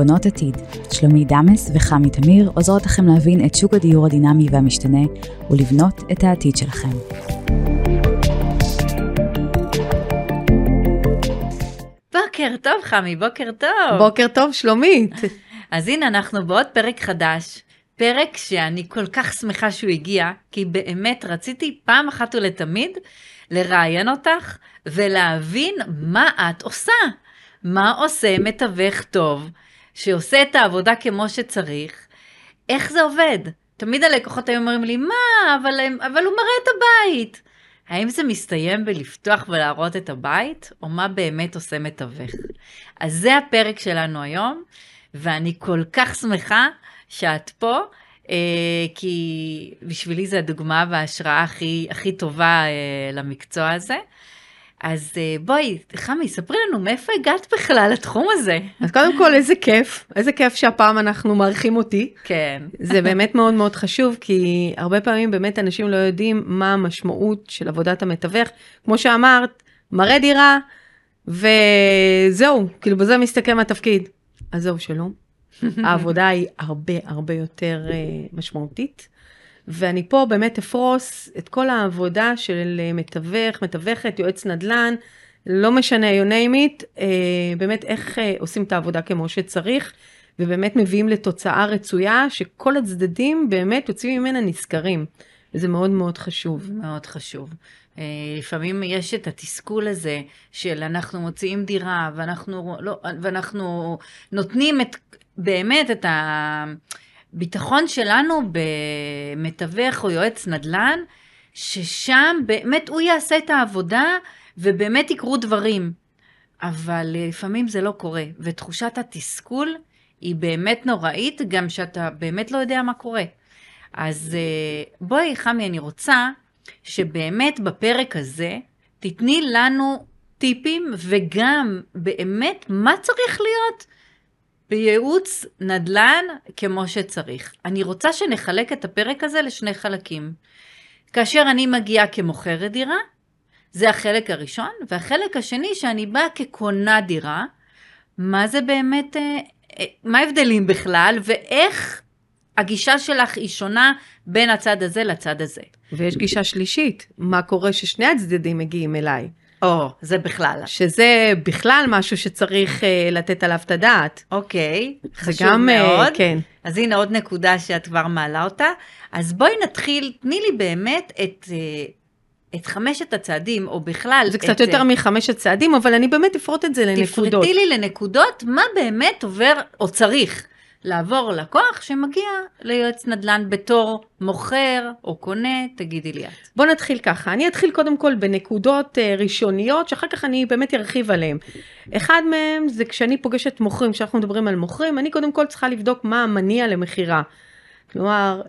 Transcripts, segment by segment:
בונות עתיד. שלומי דמס וחמי תמיר עוזרות לכם להבין את שוק הדיור הדינמי והמשתנה ולבנות את העתיד שלכם. בוקר טוב, חמי, בוקר טוב. בוקר טוב, שלומית. אז הנה, אנחנו בעוד פרק חדש. פרק שאני כל כך שמחה שהוא הגיע, כי באמת רציתי פעם אחת ולתמיד לראיין אותך ולהבין מה את עושה. מה עושה מתווך טוב, שעושה את העבודה כמו שצריך, איך זה עובד? תמיד הלקוחות היו אומרים לי, מה, אבל, הם, אבל הוא מראה את הבית. האם זה מסתיים בלפתוח ולהראות את הבית, או מה באמת עושה מתווך? אז זה הפרק שלנו היום, ואני כל כך שמחה שאת פה, אה, כי בשבילי זו הדוגמה וההשראה הכי, הכי טובה אה, למקצוע הזה. אז אה, בואי, חמי, ספרי לנו מאיפה הגעת בכלל לתחום הזה. אז קודם כל, איזה כיף, איזה כיף שהפעם אנחנו מארחים אותי. כן. זה באמת מאוד מאוד חשוב, כי הרבה פעמים באמת אנשים לא יודעים מה המשמעות של עבודת המתווך. כמו שאמרת, מראה דירה, וזהו, כאילו בזה מסתכם התפקיד. אז זהו, שלום. העבודה היא הרבה הרבה יותר uh, משמעותית. ואני פה באמת אפרוס את כל העבודה של אה, מתווך, מתווכת, יועץ נדל"ן, לא משנה, you name it, אה, באמת איך אה, עושים את העבודה כמו שצריך, ובאמת מביאים לתוצאה רצויה, שכל הצדדים באמת יוצאים ממנה נשכרים. וזה מאוד מאוד חשוב. מאוד חשוב. לפעמים יש את התסכול הזה של אנחנו מוציאים דירה ואנחנו, לא, ואנחנו נותנים את, באמת את ה... ביטחון שלנו במתווך או יועץ נדל"ן, ששם באמת הוא יעשה את העבודה ובאמת יקרו דברים. אבל לפעמים זה לא קורה, ותחושת התסכול היא באמת נוראית, גם שאתה באמת לא יודע מה קורה. אז אה, בואי, חמי, אני רוצה שבאמת בפרק הזה תתני לנו טיפים וגם באמת מה צריך להיות בייעוץ נדל"ן כמו שצריך. אני רוצה שנחלק את הפרק הזה לשני חלקים. כאשר אני מגיעה כמוכרת דירה, זה החלק הראשון, והחלק השני שאני באה כקונה דירה, מה זה באמת, אה, אה, מה ההבדלים בכלל, ואיך הגישה שלך היא שונה בין הצד הזה לצד הזה. ויש גישה שלישית, מה קורה ששני הצדדים מגיעים אליי. או, oh, זה בכלל. שזה בכלל משהו שצריך uh, לתת עליו את הדעת. אוקיי, okay, חשוב גם, אה, מאוד. Uh, כן. אז הנה עוד נקודה שאת כבר מעלה אותה. אז בואי נתחיל, תני לי באמת את... Uh, את חמשת הצעדים, או בכלל... זה קצת את, יותר מחמשת צעדים, אבל אני באמת אפרוט את זה לנקודות. תפרטי לי לנקודות, מה באמת עובר או צריך לעבור לקוח שמגיע ליועץ נדל"ן בתור מוכר או קונה, תגידי לי את. בוא נתחיל ככה, אני אתחיל קודם כל בנקודות uh, ראשוניות, שאחר כך אני באמת ארחיב עליהן. אחד מהם זה כשאני פוגשת מוכרים, כשאנחנו מדברים על מוכרים, אני קודם כל צריכה לבדוק מה המניע למכירה. כלומר,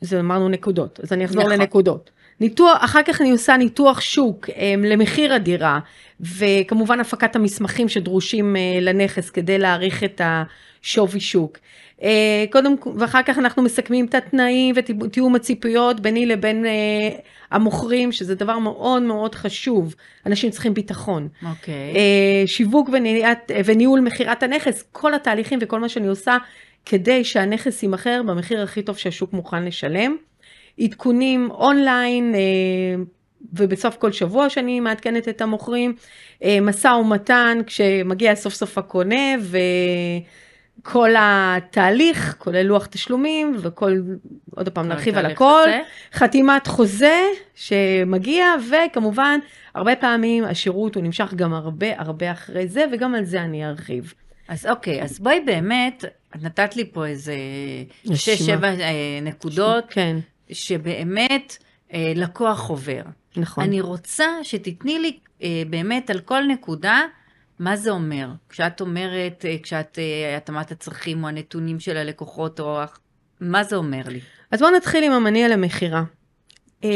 זה אמרנו נקודות, אז אני אחזור נכון. לנקודות. ניתוח, אחר כך אני עושה ניתוח שוק um, למחיר הדירה, וכמובן הפקת המסמכים שדרושים uh, לנכס כדי להעריך את השווי שוק. Uh, קודם, ואחר כך אנחנו מסכמים את התנאים ותיאום הציפיות ביני לבין uh, המוכרים, שזה דבר מאוד מאוד חשוב. אנשים צריכים ביטחון. אוקיי. Okay. Uh, שיווק וניעת, וניהול מכירת הנכס, כל התהליכים וכל מה שאני עושה כדי שהנכס יימכר במחיר הכי טוב שהשוק מוכן לשלם. עדכונים אונליין, אה, ובסוף כל שבוע שאני מעדכנת את המוכרים, אה, משא ומתן כשמגיע סוף סוף הקונה, וכל התהליך, כולל לוח תשלומים, וכל, עוד פעם נרחיב על הכל, חצה. חתימת חוזה שמגיע, וכמובן, הרבה פעמים השירות הוא נמשך גם הרבה הרבה אחרי זה, וגם על זה אני ארחיב. אז אוקיי, אז בואי באמת, את נתת לי פה איזה שש-שבע אה, נקודות. כן. שבאמת אה, לקוח עובר. נכון. אני רוצה שתתני לי אה, באמת על כל נקודה, מה זה אומר? כשאת אומרת, אה, כשאת אה, התאמת הצרכים או הנתונים של הלקוחות, או מה זה אומר לי? אז בואו נתחיל עם המניע למכירה. אה,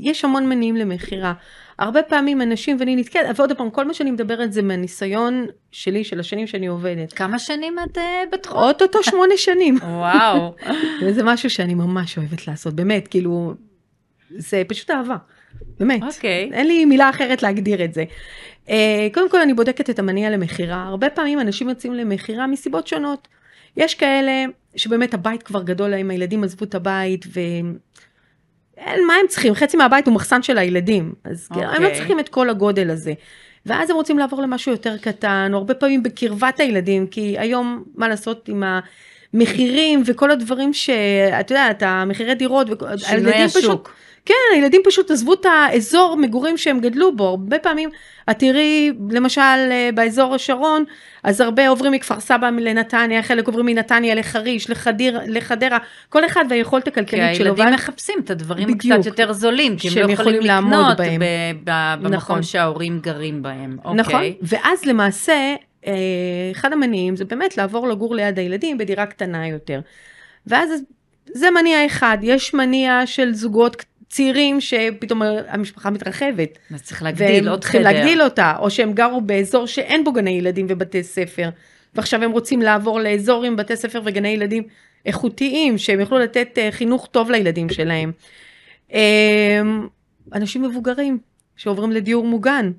יש המון מניעים למכירה. הרבה פעמים אנשים, ואני נתקלת, ועוד פעם, כל מה שאני מדברת זה מהניסיון שלי, של השנים שאני עובדת. כמה שנים את uh, בתחום? אוטוטו שמונה שנים. וואו. וזה משהו שאני ממש אוהבת לעשות, באמת, כאילו, זה פשוט אהבה. באמת. אוקיי. אין לי מילה אחרת להגדיר את זה. אה, קודם כל אני בודקת את המניע למכירה. הרבה פעמים אנשים יוצאים למכירה מסיבות שונות. יש כאלה שבאמת הבית כבר גדול להם, הילדים עזבו את הבית ו... אין, מה הם צריכים? חצי מהבית הוא מחסן של הילדים. אז okay. הם לא אוקיי. צריכים את כל הגודל הזה. ואז הם רוצים לעבור למשהו יותר קטן, או הרבה פעמים בקרבת הילדים, כי היום, מה לעשות עם המחירים וכל הדברים שאת יודעת, המחירי דירות, שינוי השוק. פשוט, כן, הילדים פשוט עזבו את האזור מגורים שהם גדלו בו. הרבה פעמים, את תראי, למשל, אה, באזור השרון, אז הרבה עוברים מכפר סבא לנתניה, חלק עוברים מנתניה לחריש, לחדיר, לחדרה, כל אחד והיכולת כי הכלכלית שלו. הילדים ואז- מחפשים את הדברים בדיוק. קצת יותר זולים, כי הם לא יכולים יכולים לקנות בהם. ב- ב- במקום נכון. שההורים גרים בהם. נכון, אוקיי. ואז למעשה, אה, אחד המניעים זה באמת לעבור לגור ליד הילדים בדירה קטנה יותר. ואז זה מניע אחד, יש מניע של זוגות צעירים שפתאום המשפחה מתרחבת. אז צריך להגדיל עוד חדר. להגדיל אותה, או שהם גרו באזור שאין בו גני ילדים ובתי ספר, ועכשיו הם רוצים לעבור לאזור עם בתי ספר וגני ילדים איכותיים, שהם יוכלו לתת אה, חינוך טוב לילדים שלהם. אה, אנשים מבוגרים שעוברים לדיור מוגן,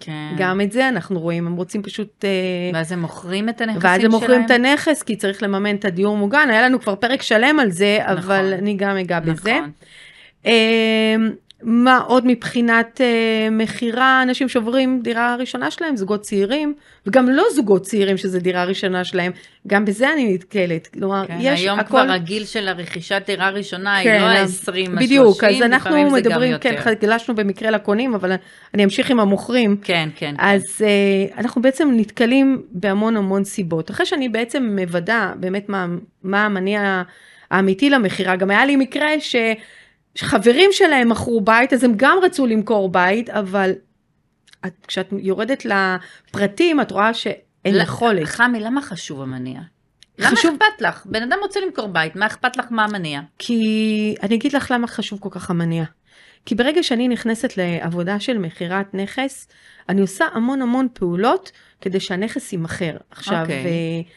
כן. גם את זה אנחנו רואים, הם רוצים פשוט... אה, ואז הם מוכרים את הנכסים ואז שלהם. הם מוכרים את הנכס, כי צריך לממן את הדיור מוגן, היה לנו כבר פרק שלם על זה, אבל נכון. אני גם אגע בזה. נכון. מה עוד מבחינת אה, מכירה, אנשים שעוברים דירה ראשונה שלהם, זוגות צעירים, וגם לא זוגות צעירים שזה דירה ראשונה שלהם, גם בזה אני נתקלת. כלומר, כן, יש היום הכל... כבר הגיל של הרכישת דירה ראשונה היא כן, לא ה-20, ה-30, בדיוק, אז אנחנו לפעמים זה גם מדברים, יותר. כן, גלשנו במקרה לקונים, אבל אני אמשיך עם המוכרים. כן, כן. אז uh, אנחנו בעצם נתקלים בהמון המון סיבות. אחרי שאני בעצם מוודא באמת מה, מה המניע האמיתי למכירה, גם היה לי מקרה ש, שחברים שלהם מכרו בית, אז הם גם רצו למכור בית, אבל את, כשאת יורדת לפרטים, את רואה שאין יכולת. חמי, למה חשוב המניע? למה חשוב- אכפת לך? בן אדם רוצה למכור בית, מה אכפת לך מה המניע? כי אני אגיד לך למה חשוב כל כך המניע. כי ברגע שאני נכנסת לעבודה של מכירת נכס, אני עושה המון המון פעולות כדי שהנכס יימכר. עכשיו, אוקיי. okay.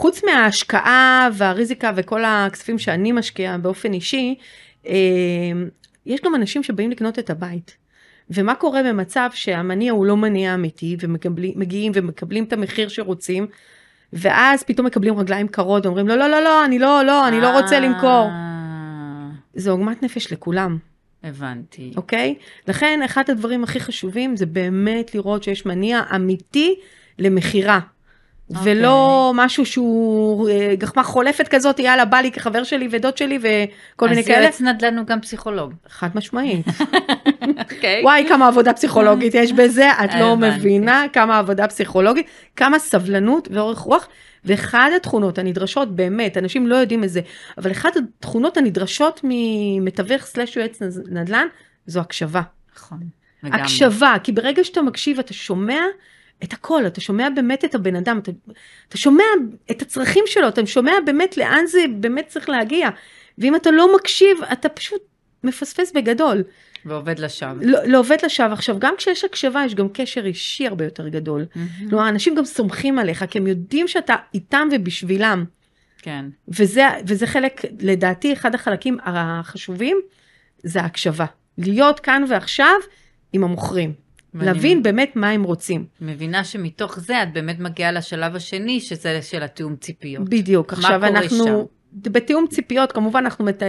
חוץ מההשקעה והריזיקה וכל הכספים שאני משקיעה באופן אישי, אה, יש גם אנשים שבאים לקנות את הבית. ומה קורה במצב שהמניע הוא לא מניע אמיתי, ומגיעים ומקבלים את המחיר שרוצים, ואז פתאום מקבלים רגליים קרות ואומרים, לא, לא, לא, לא, אני לא, לא, אני לא רוצה למכור. אה, זה עוגמת נפש לכולם, הבנתי. אוקיי? לכן אחד הדברים הכי חשובים זה באמת לראות שיש מניע אמיתי למכירה. אוקיי. ולא משהו שהוא אה, גחמה חולפת כזאת, יאללה, בא לי כחבר שלי ודוד שלי וכל מיני אז כאלה. יועץ נדל"ן הוא גם פסיכולוג. חד משמעית. אוקיי. וואי, כמה עבודה פסיכולוגית יש בזה, את לא. מבינה כמה עבודה פסיכולוגית, כמה סבלנות ואורך רוח. ואחד התכונות הנדרשות, באמת, אנשים לא יודעים את זה, אבל אחת התכונות הנדרשות ממתווך סלאש יועץ נדל"ן, זו הקשבה. נכון. לגמרי. הקשבה, כי ברגע שאתה מקשיב, אתה שומע את הכל, אתה שומע באמת את הבן אדם, אתה, אתה שומע את הצרכים שלו, אתה שומע באמת לאן זה באמת צריך להגיע. ואם אתה לא מקשיב, אתה פשוט מפספס בגדול. ועובד לשווא. לא, לא עובד לשווא. עכשיו, גם כשיש הקשבה, יש גם קשר אישי הרבה יותר גדול. מהמם. כלומר, אנשים גם סומכים עליך, כי הם יודעים שאתה איתם ובשבילם. כן. וזה, וזה חלק, לדעתי, אחד החלקים החשובים, זה ההקשבה. להיות כאן ועכשיו עם המוכרים. ואני להבין באמת מה הם רוצים. מבינה שמתוך זה את באמת מגיעה לשלב השני, שזה של התיאום ציפיות. בדיוק. מה עכשיו קורה אנחנו, שם? בתיאום ציפיות, כמובן אנחנו מת-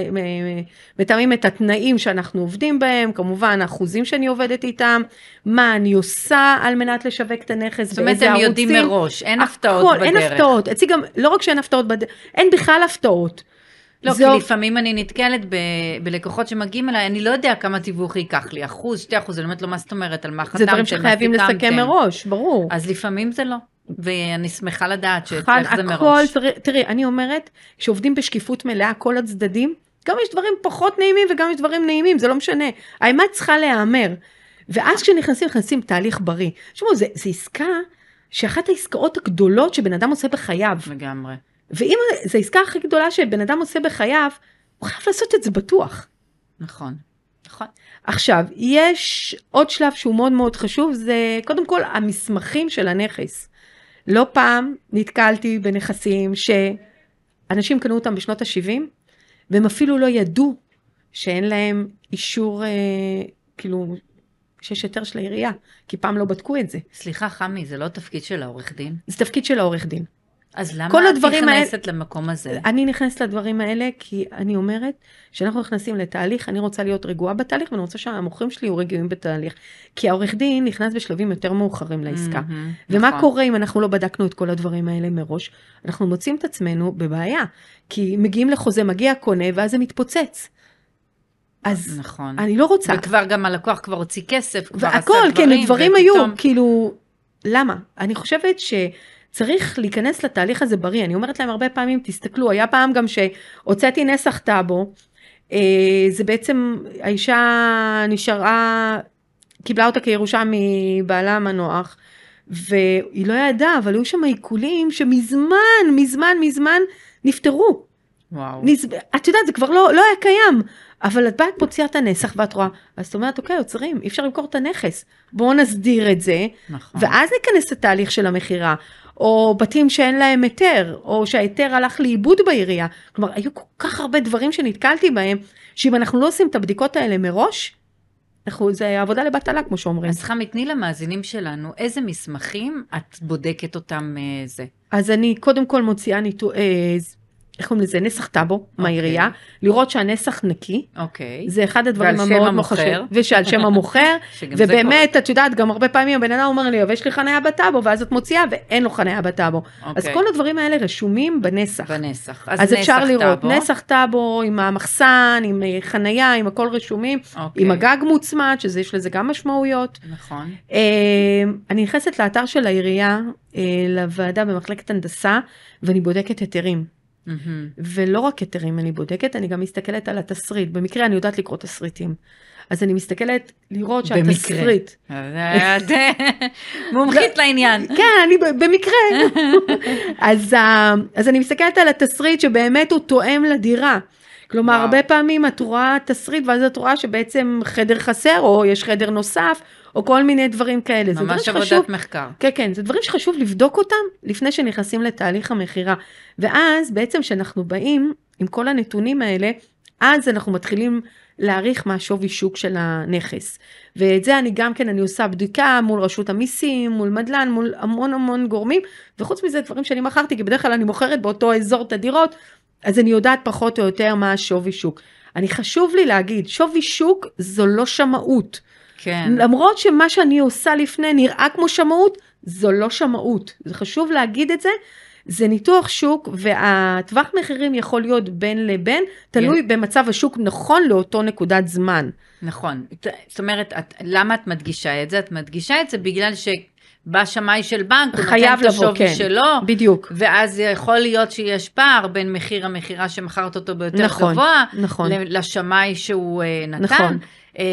מתאמים את התנאים שאנחנו עובדים בהם, כמובן האחוזים שאני עובדת איתם, מה אני עושה על מנת לשווק את הנכס, זאת אומרת, באיזה הם ערוצים. יודעים מראש, אין הפתעות הכל, בדרך. אין הפתעות. אצלי גם, לא רק שאין הפתעות בדרך, אין בכלל הפתעות. לא, כי זה- לפעמים אני נתקלת ב- בלקוחות שמגיעים אליי, אני לא יודע כמה תיווך ייקח לי, אחוז, שתי אחוז, אני אומרת לו, מה זאת אומרת, על מה חתמתם, זה דברים שחייבים לסכם סיכמתם?" מראש, ברור. אז לפעמים זה לא, ואני שמחה לדעת שאצלך זה מראש. תראי, תראי, אני אומרת, כשעובדים בשקיפות מלאה, כל הצדדים, גם יש דברים פחות נעימים וגם יש דברים נעימים, זה לא משנה. האמת צריכה להיאמר. ואז כשנכנסים, נכנסים תהליך בריא. תשמעו, זה עסקה שאחת העסקאות הגדולות שבן אדם עושה בחייו. לגמרי. ואם זו העסקה הכי גדולה שבן אדם עושה בחייו, הוא חייב לעשות את זה בטוח. נכון. נכון. עכשיו, יש עוד שלב שהוא מאוד מאוד חשוב, זה קודם כל המסמכים של הנכס. לא פעם נתקלתי בנכסים שאנשים קנו אותם בשנות ה-70, והם אפילו לא ידעו שאין להם אישור אה, כאילו, שיש היתר של העירייה, כי פעם לא בדקו את זה. סליחה, חמי, זה לא תפקיד של העורך דין? זה תפקיד של העורך דין. אז למה כל את הדברים האלה- נכנסת למקום הזה? אני נכנסת לדברים האלה כי אני אומרת שאנחנו נכנסים לתהליך, אני רוצה להיות רגועה בתהליך ואני רוצה שהמוכרים שלי יהיו רגועים בתהליך. כי העורך דין נכנס בשלבים יותר מאוחרים לעסקה. מהמם, ומה נכון. קורה אם אנחנו לא בדקנו את כל הדברים האלה מראש? אנחנו מוצאים את עצמנו בבעיה. כי מגיעים לחוזה, מגיע קונה ואז זה מתפוצץ. אז נכון. אני לא רוצה. וכבר גם הלקוח כבר הוציא כסף, כבר עשה והכל, דברים, כן, דברים היו, ופתאום- כאילו, למה? אני חושבת שצריך להיכנס לתהליך הזה בריא. אני אומרת להם הרבה פעמים, תסתכלו, היה פעם גם שהוצאתי נסח טאבו, אה, זה בעצם, האישה נשארה, קיבלה אותה כירושה מבעלה המנוח, והיא לא ידעה, אבל היו שם עיקולים שמזמן, מזמן, מזמן נפתרו. וואו. נז... את יודעת, זה כבר לא, לא היה קיים. אבל את באה, את מוציאה את הנסח ואת רואה, אז את אומרת, אוקיי, עוצרים, אי אפשר למכור את הנכס. בואו נסדיר את זה, נכון. ואז ניכנס לתהליך של המכירה. או בתים שאין להם היתר, או שההיתר הלך לאיבוד בעירייה. כלומר, היו כל כך הרבה דברים שנתקלתי בהם, שאם אנחנו לא עושים את הבדיקות האלה מראש, אנחנו, זה עבודה לבטלה, כמו שאומרים. אז חמי, תני למאזינים שלנו, איזה מסמכים את בודקת אותם אה, זה? אז אני קודם כל מוציאה ניתו... אה, איך קוראים לזה? נסח טאבו מהעירייה, לראות שהנסח נקי. אוקיי. זה אחד הדברים המאוד. חשובים. ושעל שם המוכר. ובאמת, את יודעת, גם הרבה פעמים הבן אדם אומר לי, אבל יש לי חניה בטאבו, ואז את מוציאה ואין לו חניה בטאבו. אז אוקיי. כל הדברים האלה רשומים בנסח. בנסח. אז אפשר נסח לראות, טאבו. נסח טאבו עם המחסן, עם אה, חנייה, עם הכל רשומים, אוקיי. עם הגג מוצמד, שיש לזה גם משמעויות. נכון. אה, אני נכנסת לאתר של העירייה, אה, לוועדה במחלקת הנדסה, ואני בודקת היתרים. מהמם. ולא רק היתרים אני בודקת, אני גם מסתכלת על התסריט. במקרה אני יודעת לקרוא תסריטים. אז אני מסתכלת לראות במקרה. שהתסריט... את מומחית לעניין. כן, אני במקרה. אז, אז אני מסתכלת על התסריט שבאמת הוא תואם לדירה. כלומר, וואו. הרבה פעמים את רואה תסריט ואז את רואה שבעצם חדר חסר, או יש חדר נוסף, או כל מיני דברים כאלה. ממש שחשוב- עבודת מחקר. כן, כן, זה דברים שחשוב לבדוק אותם לפני שנכנסים לתהליך המכירה. ואז בעצם כשאנחנו באים עם כל הנתונים האלה, אז אנחנו מתחילים להעריך מה השווי שוק של הנכס. ואת זה אני גם כן, אני עושה בדיקה מול רשות המיסים, מול מדלן, מול המון המון גורמים, וחוץ מזה דברים שאני מכרתי, כי בדרך כלל אני מוכרת באותו אזור את הדירות, אז אני יודעת פחות או יותר מה השווי שוק. אני חשוב לי להגיד, שווי שוק זו לא שמאות. כן. למרות שמה שאני עושה לפני נראה כמו שמאות, זו לא שמאות. זה חשוב להגיד את זה. זה ניתוח שוק והטווח מחירים יכול להיות בין לבין, תלוי במצב השוק נכון לאותו נקודת זמן. נכון. זאת אומרת, את, למה את מדגישה את זה? את מדגישה את זה בגלל שבא שמאי של בנק, הוא נותן את השווי כן. שלו, בדיוק. ואז יכול להיות שיש פער בין מחיר המכירה שמכרת אותו ביותר נכון, גבוה, נכון. לשמאי שהוא אה, נתן. נכון. אה,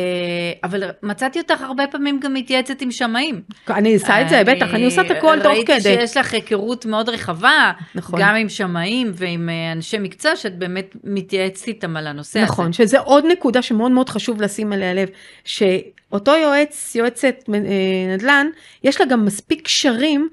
אבל מצאתי אותך הרבה פעמים גם מתייעצת עם שמאים. אני עושה את זה, בטח, אני עושה את הכל תוך ראיתי כדי. שיש לך היכרות מאוד רחבה, נכון. גם עם שמאים ועם אה, אנשי מקצוע, שאת באמת מתייעצת איתם על הנושא הזה. נכון, שזה עוד נקודה שמאוד מאוד חשוב לשים עליה לב, שאותו יועץ, יועצת אה, נדל"ן, יש לה גם מספיק קשרים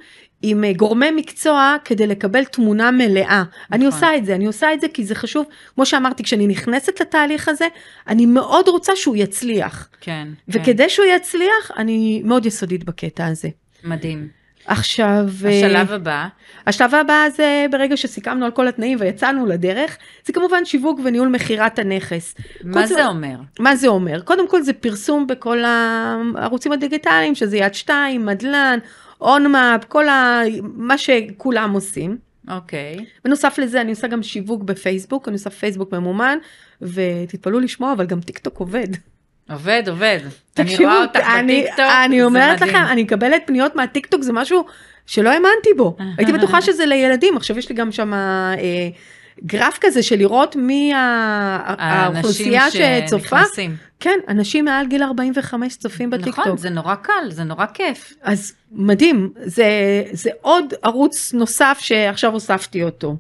עם אה, גורמי מקצוע כדי לקבל תמונה מלאה. אני עושה את זה, אני עושה את זה כי זה חשוב, כמו שאמרתי, כשאני נכנסת לתהליך הזה, אני מאוד רוצה שהוא יצליח. כן. כן. וכדי שהוא יצליח, אני מאוד יסודית בקטע הזה. מדהים. עכשיו, אה, השלב הבא, השלב הבא זה ברגע שסיכמנו על כל התנאים ויצאנו לדרך, זה כמובן שיווק וניהול מכירת הנכס. מה זה אומר? מה זה אומר? קודם כל זה פרסום בכל הערוצים הדיגיטליים, שזה יד שתיים, מדלן, אונמאפ, כל ה... מה שכולם עושים. אוקיי. בנוסף לזה אני עושה גם שיווק בפייסבוק, אני עושה פייסבוק ממומן, ותתפלאו לשמוע, אבל גם טיק טוק עובד. עובד, עובד. אני תקשיבו, רואה אותך אני- בטיקטוק, אני אומרת מדהים. לכם, אני מקבלת פניות מהטיקטוק, זה משהו שלא האמנתי בו. הייתי בטוחה שזה לילדים, עכשיו יש לי גם שם אה, גרף כזה של לראות מי האוכלוסייה האנשים שצופה. שנכנסים. כן, אנשים מעל גיל 45 צופים בטיקטוק. נכון, זה נורא קל, זה נורא כיף. אז מדהים, זה, זה עוד ערוץ נוסף שעכשיו הוספתי אותו.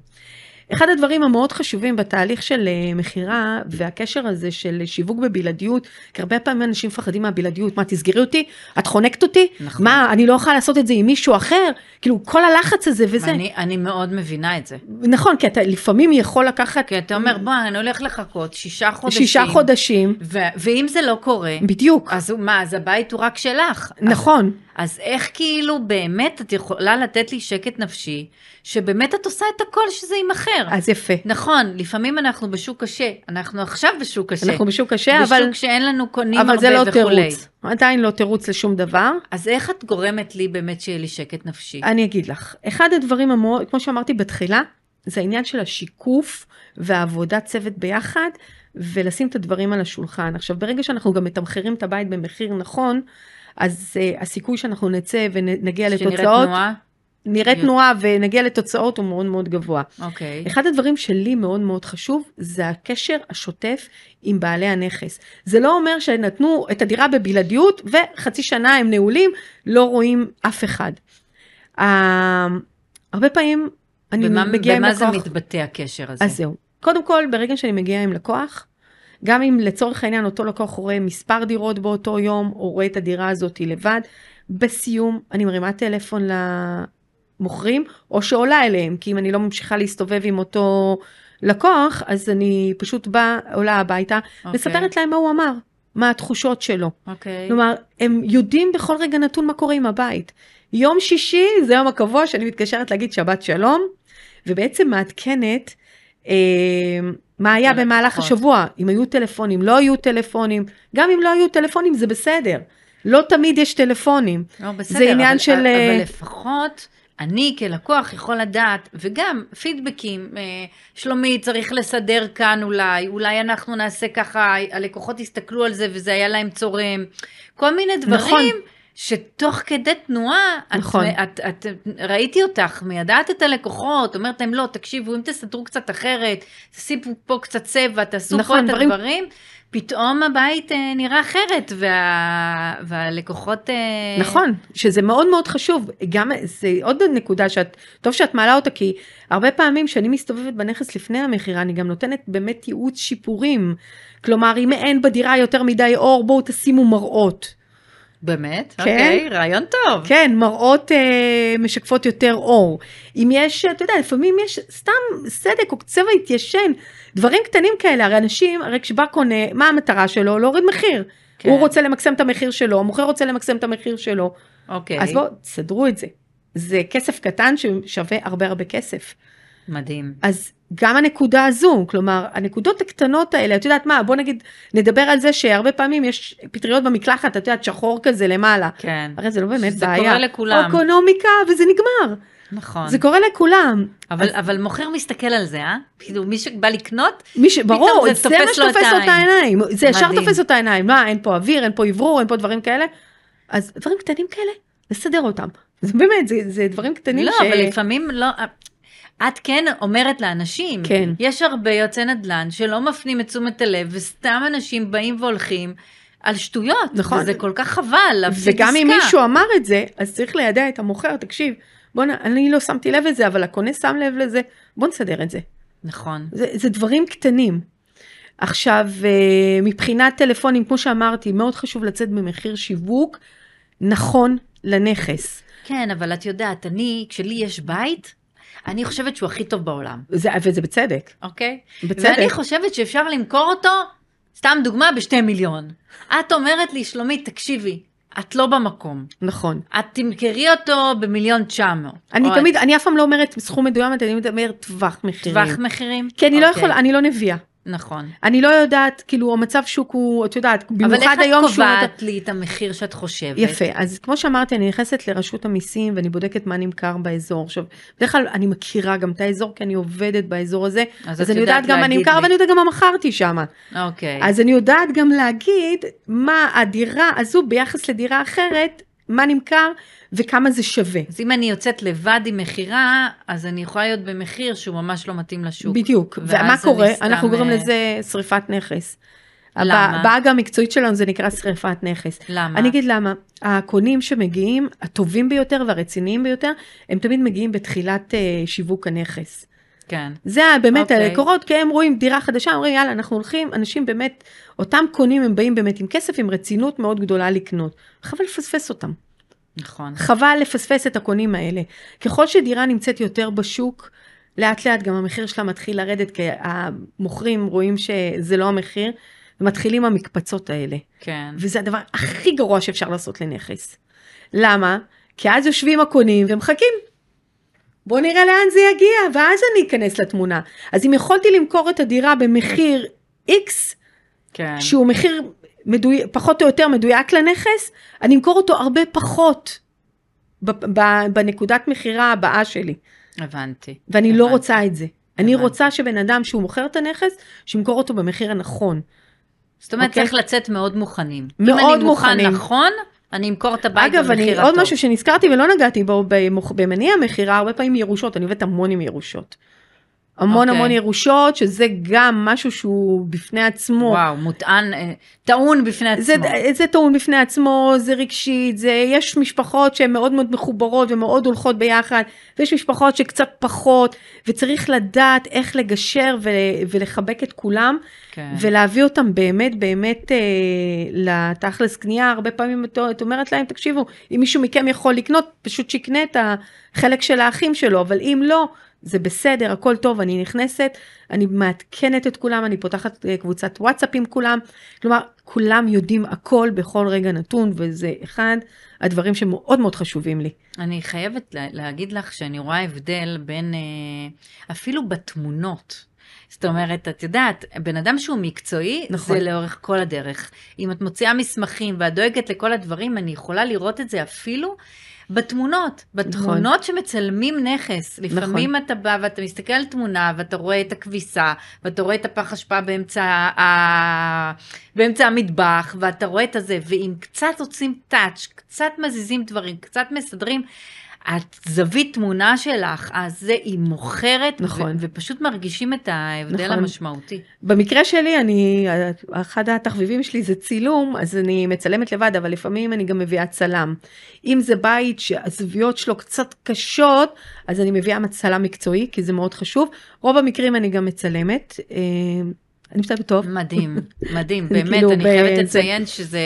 אחד הדברים המאוד חשובים בתהליך של אה, מכירה והקשר הזה של שיווק בבלעדיות, כי הרבה פעמים אנשים מפחדים מהבלעדיות, מה תסגרי אותי? את חונקת אותי? נכון. מה, אני לא יכולה לעשות את זה עם מישהו אחר? כאילו כל הלחץ הזה וזה. אני, אני מאוד מבינה את זה. נכון, כי אתה לפעמים יכול לקחת כי אתה אומר, בוא, אני הולך לחכות שישה חודשים. שישה חודשים, ו- ואם זה לא קורה, בדיוק, אז מה, אז הבית הוא רק שלך. נכון. אז איך כאילו באמת את יכולה לתת לי שקט נפשי, שבאמת את עושה את הכל שזה יימכר. אז יפה. נכון, לפעמים אנחנו בשוק קשה, אנחנו עכשיו בשוק קשה. אנחנו בשוק קשה, אבל, בשוק שאין לנו קונים אבל הרבה זה לא וכולי. תירוץ. עדיין לא תירוץ לשום דבר. אז איך את גורמת לי באמת שיהיה לי שקט נפשי? אני אגיד לך, אחד הדברים המאוד, כמו שאמרתי בתחילה, זה העניין של השיקוף והעבודה צוות ביחד, ולשים את הדברים על השולחן. עכשיו, ברגע שאנחנו גם מתמחרים את הבית במחיר נכון, אז uh, הסיכוי שאנחנו נצא ונגיע לתוצאות, תנועה? נראה תנועה ונגיע לתוצאות הוא מאוד מאוד גבוה. אוקיי. אחד הדברים שלי מאוד מאוד חשוב, זה הקשר השוטף עם בעלי הנכס. זה לא אומר שנתנו את הדירה בבלעדיות וחצי שנה הם נעולים, לא רואים אף אחד. Uh, הרבה פעמים אני במה, מגיעה עם במה לקוח... זה מתבטא הקשר הזה? אז זהו. קודם כל, ברגע שאני מגיעה עם לקוח, גם אם לצורך העניין אותו לקוח רואה מספר דירות באותו יום, או רואה את הדירה הזאת לבד, בסיום אני מרימה טלפון למוכרים, או שעולה אליהם, כי אם אני לא ממשיכה להסתובב עם אותו לקוח, אז אני פשוט באה, עולה הביתה, אוקיי. מספרת להם מה הוא אמר, מה התחושות שלו. אוקיי. כלומר, הם יודעים בכל רגע נתון מה קורה עם הבית. יום שישי זה יום הקבוע שאני מתקשרת להגיד שבת שלום, ובעצם מעדכנת אה, מה היה במהלך. השבוע, אם היו טלפונים, לא היו טלפונים, גם אם לא היו טלפונים זה בסדר. לא תמיד יש טלפונים. לא, בסדר, זה עניין אבל, של, אבל אה, לפחות אני כלקוח יכול לדעת, וגם פידבקים, אה, שלומי צריך לסדר כאן אולי, אולי אנחנו נעשה ככה, הלקוחות יסתכלו על זה וזה היה להם צורם, כל מיני דברים. נכון. שתוך כדי תנועה, נכון. את, את, את, ראיתי אותך מיידעת את הלקוחות, אומרת להם לא, תקשיבו, אם תסתדרו קצת אחרת, תשימו פה קצת צבע, תעשו נכון, פה את דברים- הדברים, פתאום הבית אה, נראה אחרת, וה, והלקוחות... אה, נכון, שזה מאוד מאוד חשוב. גם, זה עוד נקודה שאת, טוב שאת מעלה אותה, כי הרבה פעמים כשאני מסתובבת בנכס לפני המכירה, אני גם נותנת באמת ייעוץ שיפורים. כלומר, אם אין בדירה יותר מדי אור, בואו תשימו מראות. באמת? כן. אוקיי, רעיון טוב. כן, מראות אה, משקפות יותר אור. אם יש, אתה יודע, לפעמים יש סתם סדק או צבע התיישן, דברים קטנים כאלה, הרי אנשים, הרי כשבא קונה, מה המטרה שלו? להוריד מחיר. כן. הוא רוצה למקסם את המחיר שלו, המוכר רוצה למקסם את המחיר שלו. אוקיי, אז בואו, תסדרו את זה. זה כסף קטן ששווה הרבה הרבה כסף. מדהים. אז גם הנקודה הזו, כלומר, הנקודות הקטנות האלה, את יודעת מה, בוא נגיד, נדבר על זה שהרבה פעמים יש פטריות במקלחת, את יודעת, שחור כזה למעלה. כן, הרי זה לא באמת שזה בעיה. קורה לכולם. אקונומיקה, וזה נגמר. נכון. זה קורה לכולם. אבל, אז- אבל מוכר מסתכל על זה, אה? כאילו, מי שבא לקנות, מי ש... ברור, זה זה, תופס מה לו את שתופס לו את. העיניים. זה ישר. תופס לו את העיניים. מה, אין פה אוויר, אין פה אוורור, אין פה דברים כאלה. אז דברים קטנים כאלה, לסדר אותם. זה באמת, זה, זה דברים קטנים לא, ש... אבל לפעמים לא... את כן אומרת לאנשים, כן. יש הרבה יועצי נדל"ן שלא מפנים את תשומת הלב, וסתם אנשים באים והולכים על שטויות. נכון. וזה כל כך חבל להפסיד עסקה. וגם אם מישהו אמר את זה, אז צריך לידע את המוכר, תקשיב, בוא'נה, אני לא שמתי לב לזה, אבל הקונה שם לב לזה, בוא נסדר את זה. נכון. זה, זה דברים קטנים. עכשיו, אה, מבחינת טלפונים, כמו שאמרתי, מאוד חשוב לצאת במחיר שיווק נכון לנכס. כן, אבל את יודעת, אני, כשלי יש בית, אני חושבת שהוא הכי טוב בעולם, זה, וזה בצדק. אוקיי? בצדק. ואני חושבת שאפשר למכור אותו, סתם דוגמה, בשתי מיליון. את אומרת לי, שלומית, תקשיבי, את לא במקום. נכון. את תמכרי אותו במיליון תשע מאות. אני או תמיד, אני אף פעם לא אומרת סכום מדויק, אני אומרת טווח מחירים. טווח מחירים? כי אני לא אוקיי, יכולה, אני לא נביאה. נכון. אני לא יודעת, כאילו, המצב שוק הוא, את יודעת, אבל במיוחד איך את היום שהוא... קובעת לי את המחיר שאת חושבת? יפה, אז כמו שאמרתי, אני נכנסת לרשות המיסים ואני בודקת מה נמכר באזור. עכשיו, בדרך כלל אני מכירה גם את האזור, כי אני עובדת באזור הזה, אז אז, את אני יודעת יודעת גם מה נמכר לי. ואני יודעת גם מה מכרתי שם. אוקיי. אז אני יודעת גם להגיד מה הדירה הזו ביחס לדירה אחרת, מה נמכר וכמה זה שווה. אז אם אני יוצאת לבד עם מכירה, אז אני יכולה להיות במחיר שהוא ממש לא מתאים לשוק. בדיוק. ומה קורה? אנחנו קוראים אה, לזה שריפת נכס. למה? הבאג המקצועית שלנו זה נקרא שריפת נכס. למה? אני אגיד למה. הקונים שמגיעים, הטובים ביותר והרציניים ביותר, הם תמיד מגיעים בתחילת אה, שיווק הנכס. כן. זה באמת אוקיי. המקורות, כי הם רואים דירה חדשה, אומרים יאללה, אנחנו הולכים, אנשים באמת, אותם קונים, הם באים באמת עם כסף, עם רצינות מאוד גדולה לקנות. חבל לפספס אותם. נכון. חבל לפספס את הקונים האלה. ככל שדירה נמצאת יותר בשוק, לאט לאט גם המחיר שלה מתחיל לרדת, כי המוכרים רואים שזה לא המחיר, ומתחילים המקפצות האלה. כן. וזה הדבר הכי גרוע שאפשר לעשות לנכס. למה? כי אז יושבים הקונים ומחכים. בוא נראה לאן זה יגיע, ואז אני אכנס לתמונה. אז אם יכולתי למכור את הדירה במחיר X, כן. שהוא מחיר מדוי... פחות או יותר מדויק לנכס, אני אמכור אותו הרבה פחות ב- ב- בנקודת מכירה הבאה שלי. הבנתי. ואני לא הבנתי. רוצה את זה. אני הבנתי. רוצה שבן אדם שהוא מוכר את הנכס, שימכור אותו במחיר הנכון. זאת אומרת, אוקיי. צריך לצאת מאוד מוכנים. מאוד אם אני מוכן מוכנים. נכון, אני אמכור את הבית אגב, במחיר אני. עוד משהו שנזכרתי ולא נגעתי בו במניע המכירה, הרבה פעמים ירושות, אני עובדת המון עם ירושות. המון אוקיי. המון ירושות, שזה גם משהו שהוא בפני עצמו. וואו, מוטען, אה, טעון בפני עצמו. זה, זה טעון בפני עצמו, זה רגשית, זה, יש משפחות שהן מאוד מאוד מחוברות ומאוד הולכות ביחד, ויש משפחות שקצת פחות, וצריך לדעת איך לגשר ו, ולחבק את כולם, כן. ולהביא אותם באמת באמת אה, לתכלס קנייה, הרבה פעמים את, את אומרת להם, תקשיבו, אם מישהו מכם יכול לקנות, פשוט שיקנה את החלק של האחים שלו, אבל אם לא, זה בסדר, הכל טוב, אני נכנסת, אני מעדכנת את כולם, אני פותחת אה, קבוצת וואטסאפ עם כולם, כלומר, כולם יודעים הכל בכל רגע נתון, וזה אחד הדברים שמאוד מאוד חשובים לי. אני חייבת לה- להגיד לך שאני רואה הבדל בין, אה, אפילו בתמונות. זאת אומרת, את יודעת, בן אדם שהוא מקצועי, נכון. זה לאורך כל הדרך. אם את מוציאה מסמכים ואת דואגת לכל הדברים, אני יכולה לראות את זה אפילו בתמונות. בתמונות שמצלמים נכס. לפעמים אתה בא ואתה מסתכל על תמונה ואתה רואה את הכביסה, ואתה רואה את הפח אשפה באמצע, ה... באמצע המטבח, ואתה רואה את הזה, ואם קצת עושים טאץ', קצת מזיזים דברים, קצת מסדרים, הזווית תמונה שלך, אז זה, היא מוכרת, נכון. ו- ופשוט מרגישים את ההבדל נכון. המשמעותי. במקרה שלי, אני, אחד התחביבים שלי זה צילום, אז אני מצלמת לבד, אבל לפעמים אני גם מביאה צלם. אם זה בית שהזוויות שלו קצת קשות, אז אני מביאה צלם מקצועי, כי זה מאוד חשוב. רוב המקרים אני גם מצלמת. אני מצלמת טוב. מדהים, מדהים, אני באמת, כאילו אני חייבת לציין שזה,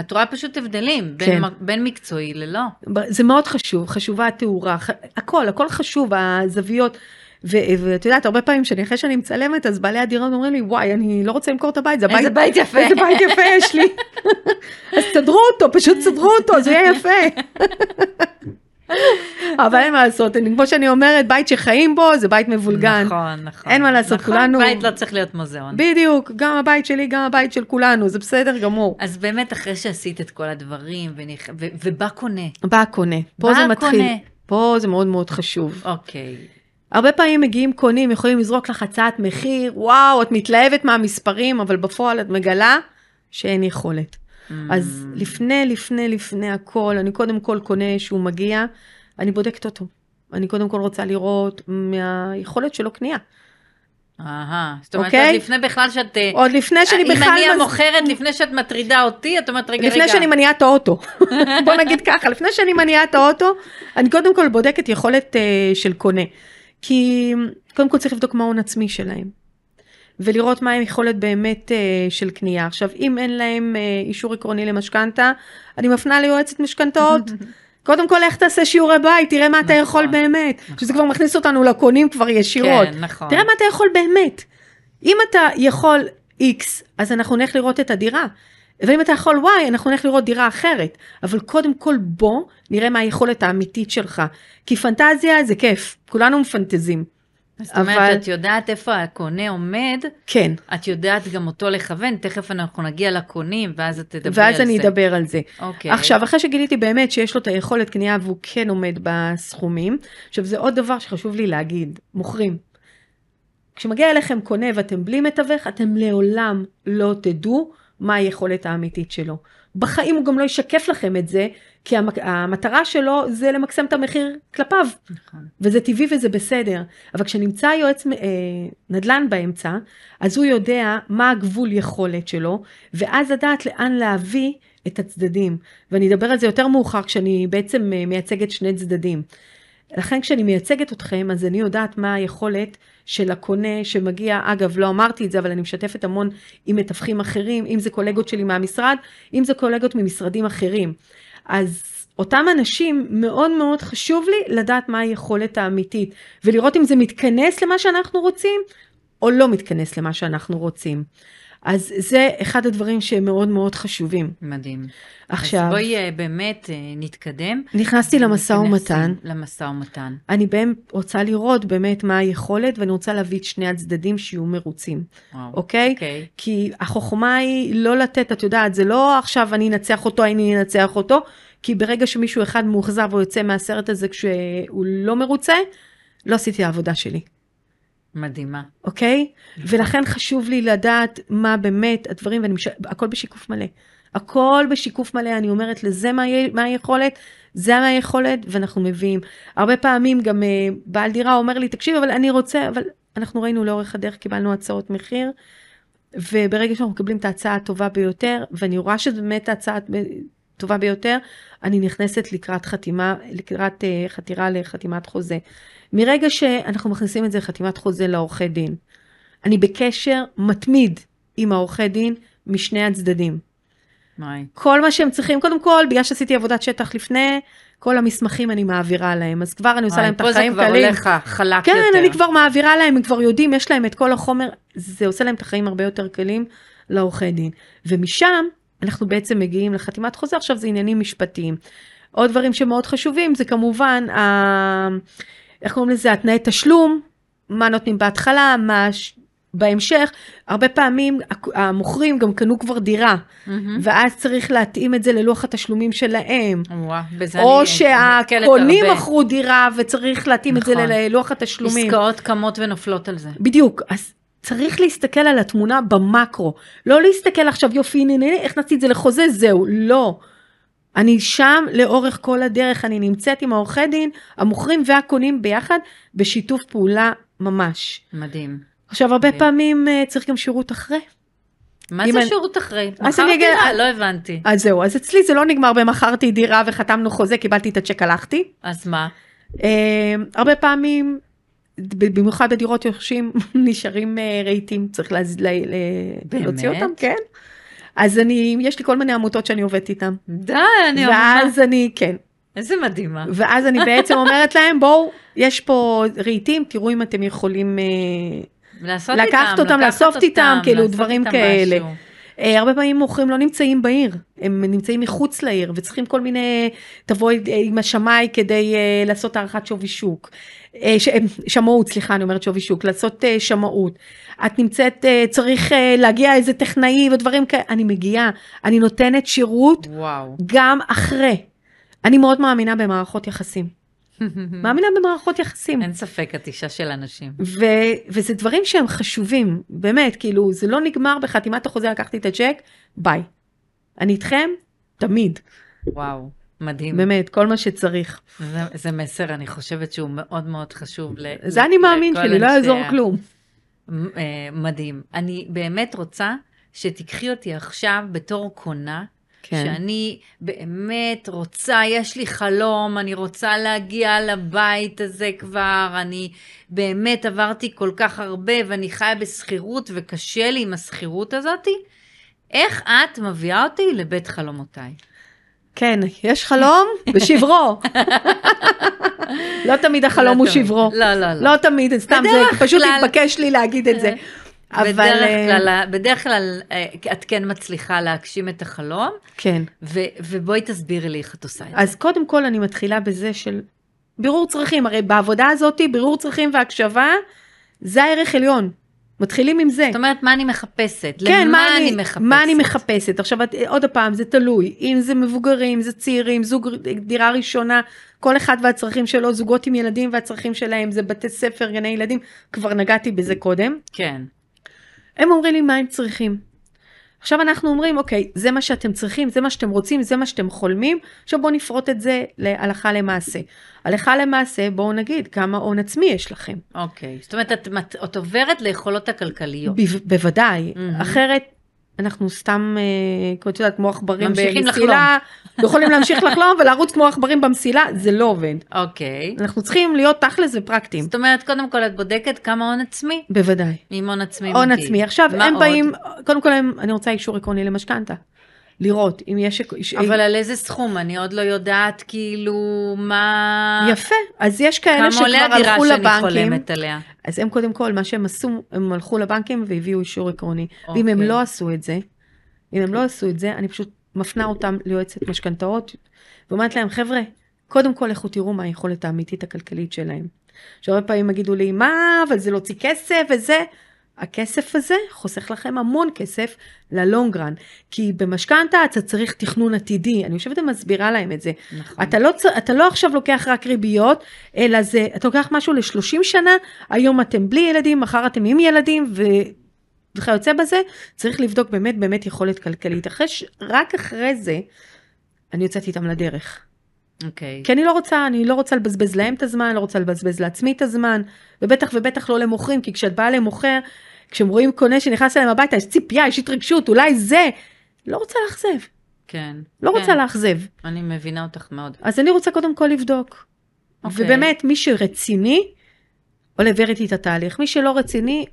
את רואה פשוט הבדלים, בין, כן. מ- בין מקצועי ללא. זה מאוד חשוב, חשובה התאורה, ח- הכל, הכל חשוב, הזוויות. ואת יודעת, הרבה פעמים שאני אחרי שאני מצלמת, אז בעלי הדירות אומרים לי, וואי, אני לא רוצה למכור את הבית, זה הבית, איזה בית יפה. איזה בית יפה יש לי. אז תסדרו אותו, פשוט תסדרו אותו, זה יהיה יפה. אבל אין מה לעשות, כמו שאני אומרת, בית שחיים בו זה בית מבולגן. נכון, נכון. אין מה לעשות, נכון, כולנו- בית לא צריך להיות מוזיאון. בדיוק, גם הבית שלי, גם הבית של כולנו, זה בסדר גמור. אז באמת, אחרי שעשית את כל הדברים, ונכ... ו- ובא קונה, בא הקונה, פה בא זה מתחיל, הקונה. פה זה מאוד מאוד חשוב. אוקיי. הרבה פעמים מגיעים קונים, יכולים לזרוק לך הצעת מחיר, וואו, את מתלהבת מהמספרים, אבל בפועל את מגלה שאין יכולת. אז. לפני, לפני, לפני הכל, אני קודם כל קונה שהוא מגיע, אני בודקת אותו. אני קודם כל רוצה לראות מהיכולת שלו קנייה. אהה, זאת אומרת, אוקיי? עוד לפני בכלל שאת... אה, עוד לפני שאני אם בכלל... אני מז- המוכרת, לפני שאת מטרידה אותי, את אומרת, רגע, רגע. לפני שאני מניעה את האוטו. בוא נגיד ככה, לפני שאני מניעה את האוטו, אני קודם כל בודקת יכולת uh, של קונה. כי קודם כל צריך לבדוק מה ההון עצמי שלהם. ולראות מה היכולת באמת uh, של קנייה. עכשיו, אם אין להם uh, אישור עקרוני למשכנתה, אני מפנה ליועצת משכנתאות. קודם כל, איך תעשה שיעורי בית, תראה מה אתה נכון, יכול באמת. נכון. שזה כבר מכניס אותנו לקונים כבר ישירות. כן, נכון. תראה מה אתה יכול באמת. אם אתה יכול X, אז אנחנו נלך לראות את הדירה. ואם אתה יכול Y, אנחנו נלך לראות דירה אחרת. אבל קודם כל בוא נראה מה היכולת האמיתית שלך. כי פנטזיה זה כיף, כולנו מפנטזים. זאת אומרת, אבל- את יודעת איפה הקונה עומד, כן, את יודעת גם אותו לכוון, תכף אנחנו נגיע לקונים, ואז את תדברי על זה. ואז אני אדבר על זה. אוקיי. עכשיו, אחרי שגיליתי באמת שיש לו את היכולת קנייה והוא כן עומד בסכומים, עכשיו זה עוד דבר שחשוב לי להגיד, מוכרים. כשמגיע אליכם קונה ואתם בלי מתווך, אתם לעולם לא תדעו מה היכולת האמיתית שלו. בחיים הוא גם לא ישקף לכם את זה, כי המטרה שלו זה למקסם את המחיר כלפיו. נכון. וזה טבעי וזה בסדר. אבל כשנמצא יועץ אה, נדל"ן באמצע, אז הוא יודע מה הגבול יכולת שלו, ואז לדעת לאן להביא את הצדדים. ואני אדבר על זה יותר מאוחר כשאני בעצם אה, מייצגת שני צדדים. לכן כשאני מייצגת אתכם, אז אני יודעת מה היכולת של הקונה שמגיע, אגב, לא אמרתי את זה, אבל אני משתפת המון עם מתווכים אחרים, אם זה קולגות שלי מהמשרד, אם זה קולגות ממשרדים אחרים. אז אותם אנשים, מאוד מאוד חשוב לי לדעת מה היכולת האמיתית, ולראות אם זה מתכנס למה שאנחנו רוצים, או לא מתכנס למה שאנחנו רוצים. אז זה אחד הדברים שהם מאוד חשובים. מדהים. עכשיו, אז בואי אה, באמת אה, נתקדם. נכנסתי למשא ומתן. למשא ומתן. אני באמת רוצה לראות באמת מה היכולת, ואני רוצה להביא את שני הצדדים שיהיו מרוצים, וואו. אוקיי? אוקיי. כי החוכמה היא לא לתת, את יודעת, זה לא עכשיו אני אנצח אותו, אני אנצח אותו, כי ברגע שמישהו אחד מאוכזב או יוצא מהסרט הזה כשהוא לא מרוצה, לא עשיתי העבודה שלי. מדהימה. אוקיי? ולכן חשוב לי לדעת מה באמת הדברים, ואני מש... הכל בשיקוף מלא. הכל בשיקוף מלא, אני אומרת לזה מה, ה- מה היכולת, זה מה היכולת, ואנחנו מביאים. הרבה פעמים גם uh, בעל דירה אומר לי, תקשיב, אבל אני רוצה, אבל אנחנו ראינו לאורך הדרך, קיבלנו הצעות מחיר, וברגע שאנחנו מקבלים את ההצעה הטובה ביותר, ואני רואה שזו באמת ההצעה טובה ביותר, אני נכנסת לקראת חתימה, לקראת uh, חתירה לחתימת חוזה. מרגע שאנחנו מכניסים את זה לחתימת חוזה לעורכי דין, אני בקשר מתמיד עם העורכי דין משני הצדדים. וואי. כל מה שהם צריכים, קודם כל, בגלל שעשיתי עבודת שטח לפני, כל המסמכים אני מעבירה להם, אז כבר אני עושה להם את החיים פה זה קלים. כבר הולך חלק כן, יותר. אני כבר מעבירה להם, הם כבר יודעים, יש להם את כל החומר, זה עושה להם את החיים הרבה יותר קלים לעורכי דין. ומשם אנחנו בעצם מגיעים לחתימת חוזה, עכשיו זה עניינים משפטיים. עוד דברים שמאוד חשובים זה כמובן, ה... איך קוראים לזה, התנאי תשלום, מה נותנים בהתחלה, מה ש... בהמשך, הרבה פעמים המוכרים גם קנו כבר דירה, מהמם. ואז צריך להתאים את זה ללוח התשלומים שלהם. וואו, בזה או שהקונים. מכרו דירה וצריך להתאים את זה נכון. ללוח התשלומים. עסקאות קמות ונופלות על זה. בדיוק, אז צריך להסתכל על התמונה במקרו, לא להסתכל עכשיו יופי, הנה, הנה, הכנסתי את זה לחוזה, זהו, לא. אני שם לאורך כל הדרך, אני נמצאת עם העורכי דין, המוכרים והקונים ביחד, בשיתוף פעולה ממש. מדהים. עכשיו, הרבה מדהים. פעמים אה, צריך גם שירות אחרי. מה זה אני- שירות אחרי? אז מכרת אני אגיד- דירה? לא הבנתי. אז זהו, אז אצלי זה לא נגמר במכרתי דירה וחתמנו חוזה, קיבלתי את הצ'ק, הלכתי. אז מה? אה, הרבה פעמים, במיוחד בדירות יורשים, נשארים אה, רהיטים, צריך להז... ל... ל... באמת? להוציא אותם, כן. אז אני, יש לי כל מיני עמותות שאני עובדת איתן. די, אני אומרת. ואז אני, כן, איזה מדהימה. ואז אני בעצם אומרת להם, בואו, יש פה רהיטים, תראו אם אתם יכולים... אה, לעשות לקחת איתם, אותם, לקחת לאסוף איתם, אותם, כאילו, לעשות דברים איתם כאלה. משהו. אה, הרבה פעמים מוכרים לא נמצאים בעיר, הם נמצאים מחוץ לעיר וצריכים כל מיני, תבואי עם השמאי כדי לעשות הערכת שווי שוק. אה, ש- אה, שמאות, סליחה, אני אומרת שווי שוק, לעשות אה, שמאות. את נמצאת, צריך להגיע איזה טכנאי ודברים כאלה, אני מגיעה, אני נותנת שירות וואו. גם אחרי. אני מאוד מאמינה במערכות יחסים. מאמינה במערכות יחסים. אין ספק, את אישה של אנשים. ו- וזה דברים שהם חשובים, באמת, כאילו, זה לא נגמר בחתימת החוזה, לקחתי את הצ'ק, ביי. אני איתכם, תמיד, וואו, מדהים. באמת, כל מה שצריך. זה, זה מסר, אני חושבת שהוא מאוד מאוד חשוב. ל, זה אני מאמין שלי, לא יעזור כלום. אה, מדהים. אני באמת רוצה שתיקחי אותי עכשיו בתור קונה, כן. שאני באמת רוצה, יש לי חלום, אני רוצה להגיע לבית הזה כבר, אני באמת עברתי כל כך הרבה ואני חיה בשכירות וקשה לי עם השכירות הזאתי. איך את מביאה אותי לבית חלומותיי? כן, יש חלום בשברו. לא תמיד החלום הוא לא תמיד. שברו. לא, לא, לא. לא תמיד, סתם, זה פשוט התבקש לי להגיד את זה. אבל... בדרך אה, כלל, בדרך כלל אה, את כן מצליחה להגשים את החלום, כן. ו- ובואי תסבירי לי איך את עושה את זה. אז קודם כל אני מתחילה בזה של בירור צרכים, הרי בעבודה הזאת בירור צרכים והקשבה זה הערך עליון. מתחילים עם זה. זאת אומרת, מה אני מחפשת? כן, למה מה אני אני, מחפשת? מה אני מחפשת? עכשיו, את- עוד פעם, זה תלוי. אם זה מבוגרים, זה צעירים, זוג דירה ראשונה, כל אחד והצרכים שלו, זוגות עם ילדים והצרכים שלהם, זה בתי ספר, גני ילדים, כבר נגעתי בזה קודם. כן. הם אומרים לי מה הם צריכים. עכשיו אנחנו אומרים, אוקיי, זה מה שאתם צריכים, זה מה שאתם רוצים, זה מה שאתם חולמים, עכשיו בואו נפרוט את זה להלכה למעשה. הלכה למעשה, בואו נגיד כמה הון עצמי יש לכם. אוקיי. זאת אומרת, את, את, עוברת ליכולות הכלכליות. ב- בוודאי, מהמם. אחרת אנחנו סתם, אה, כמו את יודעת, כמו עכברים במסילה, יכולים להמשיך לחלום ולרוץ כמו עכברים במסילה, זה לא עובד. אוקיי. אנחנו צריכים להיות תכלס ופרקטיים. זאת אומרת, קודם כל את בודקת כמה הון עצמי? בוודאי. עם הון עצמי. הון. עצמי. עכשיו, הם עוד? באים, קודם כל הם, אני רוצה אישור עקרוני למשכנתה. לראות אם יש... אבל על איזה סכום? אני עוד לא יודעת כאילו מה... יפה, אז יש כאלה כמה שכבר עולה הדירה הלכו שאני לבנקים, חולמת עליה? אז הם קודם כל, מה שהם עשו, הם הלכו לבנקים והביאו אישור עקרוני. ואם הם אוקיי. לא עשו את זה, אם הם לא עשו את זה, אני פשוט מפנה אותם ליועצת משכנתאות, ואומרת להם, חבר'ה, קודם כל לכו תראו מה היכולת האמיתית הכלכלית שלהם. שהרבה פעמים יגידו לי, מה, אבל זה להוציא כסף וזה. הכסף הזה חוסך לכם המון כסף ללונגרן, כי במשכנתה אתה צריך תכנון עתידי, אני יושבת ומסבירה להם את זה. נכון. אתה לא, אתה לא עכשיו לוקח רק ריביות, אלא זה, אתה לוקח משהו ל-30 שנה, היום אתם בלי ילדים, מחר אתם עם ילדים, ו... וכיוצא בזה, צריך לבדוק באמת באמת יכולת כלכלית. אחרי ש... רק אחרי זה, אני יוצאת איתם לדרך. אוקיי. כי אני לא רוצה, אני לא רוצה לבזבז להם את הזמן, לא רוצה לבזבז לעצמי את הזמן, ובטח ובטח לא למוכרים, כי כשאת באה למוכר, כשהם רואים קונה שנכנס אליהם הביתה, יש ציפייה, יש התרגשות, אולי זה. לא רוצה לאכזב, כן. לא כן. רוצה לאכזב. אני מבינה אותך מאוד. אז אני רוצה קודם כל לבדוק. אוקיי. ובאמת, מי שרציני, עובר איתי את התהליך. מי שלא רציני,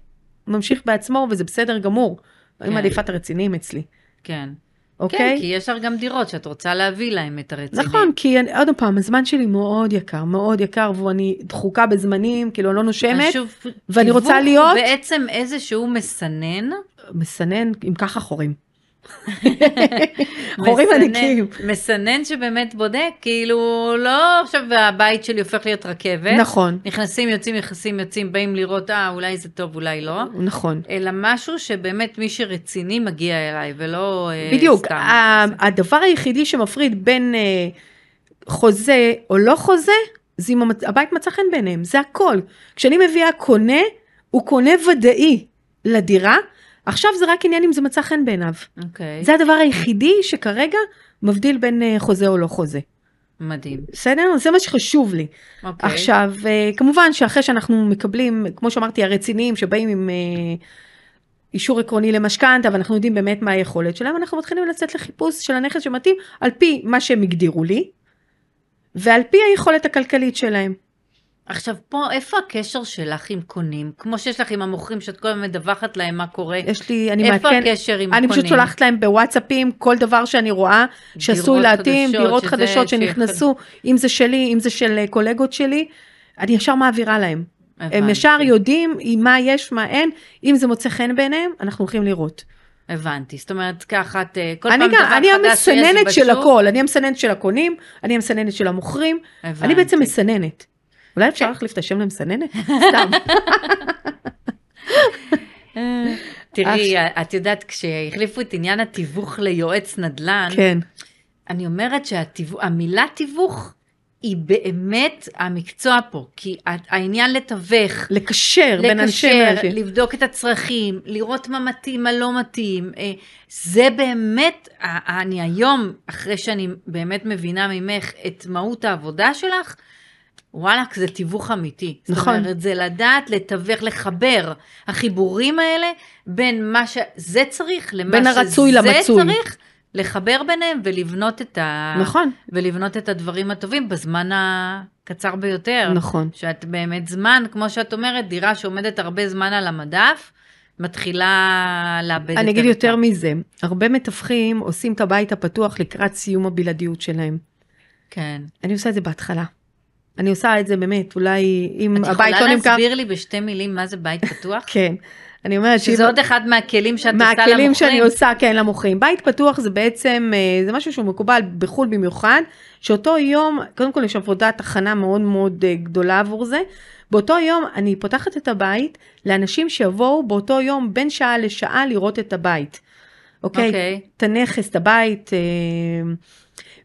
ממשיך בעצמו, וזה בסדר גמור. אני כן. מעדיפה את הרציניים אצלי, כן. אוקיי? כן, כי יש לך גם דירות שאת רוצה להביא להם את הרציני. נכון, כי אני, עוד פעם, הזמן שלי מאוד יקר, מאוד יקר, ואני דחוקה בזמנים, כאילו, אני לא נושמת, שוב, ואני רוצה להיות- בעצם איזשהו מסנן. מסנן עם ככה חורים. חורים ענקים. מסנן שבאמת בודק, כאילו, לא עכשיו הבית שלי הופך להיות רכבת. נכון, נכנסים, יוצאים, נכנסים, יוצאים, באים לראות, אה, אולי זה טוב, אולי לא. נכון. אלא משהו שבאמת מי שרציני מגיע אליי, ולא אה, בדיוק, סתם. ה- הדבר היחידי שמפריד בין אה, חוזה או לא חוזה, זה אם הבית מצא חן בעיניהם, זה הכל. כשאני מביאה קונה, הוא קונה ודאי לדירה, עכשיו זה רק עניין אם זה מצא חן בעיניו. אוקיי, זה הדבר היחידי שכרגע מבדיל בין אה, חוזה או לא חוזה. מדהים. בסדר? זה מה שחשוב לי. אוקיי. עכשיו, אה, כמובן שאחרי שאנחנו מקבלים, כמו שאמרתי, הרציניים שבאים עם אה, אישור עקרוני למשכנתה, ואנחנו יודעים באמת מה היכולת שלהם, אנחנו מתחילים לצאת לחיפוש של הנכס שמתאים על פי מה שהם הגדירו לי, ועל פי היכולת הכלכלית שלהם. עכשיו פה, איפה הקשר שלך עם קונים? כמו שיש לך עם המוכרים, שאת כל הזמן מדווחת להם מה קורה. יש לי, אני איפה מעדכן, הקשר עם אני הקונים? פשוט שולחת להם בוואטסאפים כל דבר שאני רואה שעשוי להתאים, דירות שזה- חדשות ש- שנכנסו, אם זה שלי, אם זה של אה, קולגות שלי, אני ישר מעבירה להם. הם הבנתי. ישר יודעים מה יש, מה אין, אם זה מוצא חן בעיניהם, אנחנו הולכים לראות. הבנתי, זאת אומרת ככה את אה, כל אני פעם גם, דבר אני חדש שיש המסננת של בשוק. הכל, אני המסננת של הקונים, אני המסננת של המוכרים, הבנתי. אני בעצם מסננת. אולי אפשר להחליף את השם למסננת? סתם. תראי, את יודעת, כשהחליפו את עניין התיווך ליועץ נדל"ן, כן, אני אומרת שהמילה תיווך היא באמת המקצוע פה, כי העניין לתווך, לקשר בין אנשים לקשר, לאנשים. לבדוק את הצרכים, לראות מה מתאים, מה לא מתאים, אה, זה באמת, אני היום, אחרי שאני באמת מבינה ממך את מהות העבודה שלך, וואלכ, זה תיווך אמיתי. נכון. זאת אומרת, זה לדעת, לתווך, לחבר. החיבורים האלה בין מה שזה צריך למה בין הרצוי שזה למצוי. צריך, לחבר ביניהם ולבנות את, ה... נכון, ולבנות את הדברים הטובים בזמן הקצר ביותר. נכון. שאת באמת זמן, כמו שאת אומרת, דירה שעומדת הרבה זמן על המדף, מתחילה לאבד את אני אגיד. יותר מזה, הרבה מתווכים עושים את הבית הפתוח לקראת סיום הבלעדיות שלהם. כן. אני עושה את זה בהתחלה. אני עושה את זה באמת, אולי אם את הבית יכולה לא נמכר... להסביר לי בשתי מילים מה זה בית פתוח? כן. אני אומרת שאם... שזה עוד אחד מהכלים שאת עושה למוכרים. מהכלים שאני עושה, כן, למוכרים. בית פתוח זה בעצם, אה, זה משהו שהוא מקובל בחו"ל במיוחד, שאותו יום, קודם כל יש עבודת הכנה מאוד מאוד אה, גדולה עבור זה. באותו יום אני פותחת את הבית לאנשים שיבואו באותו יום בין שעה לשעה לראות את הבית. אוקיי? אוקיי. את הנכס, את הבית. אה,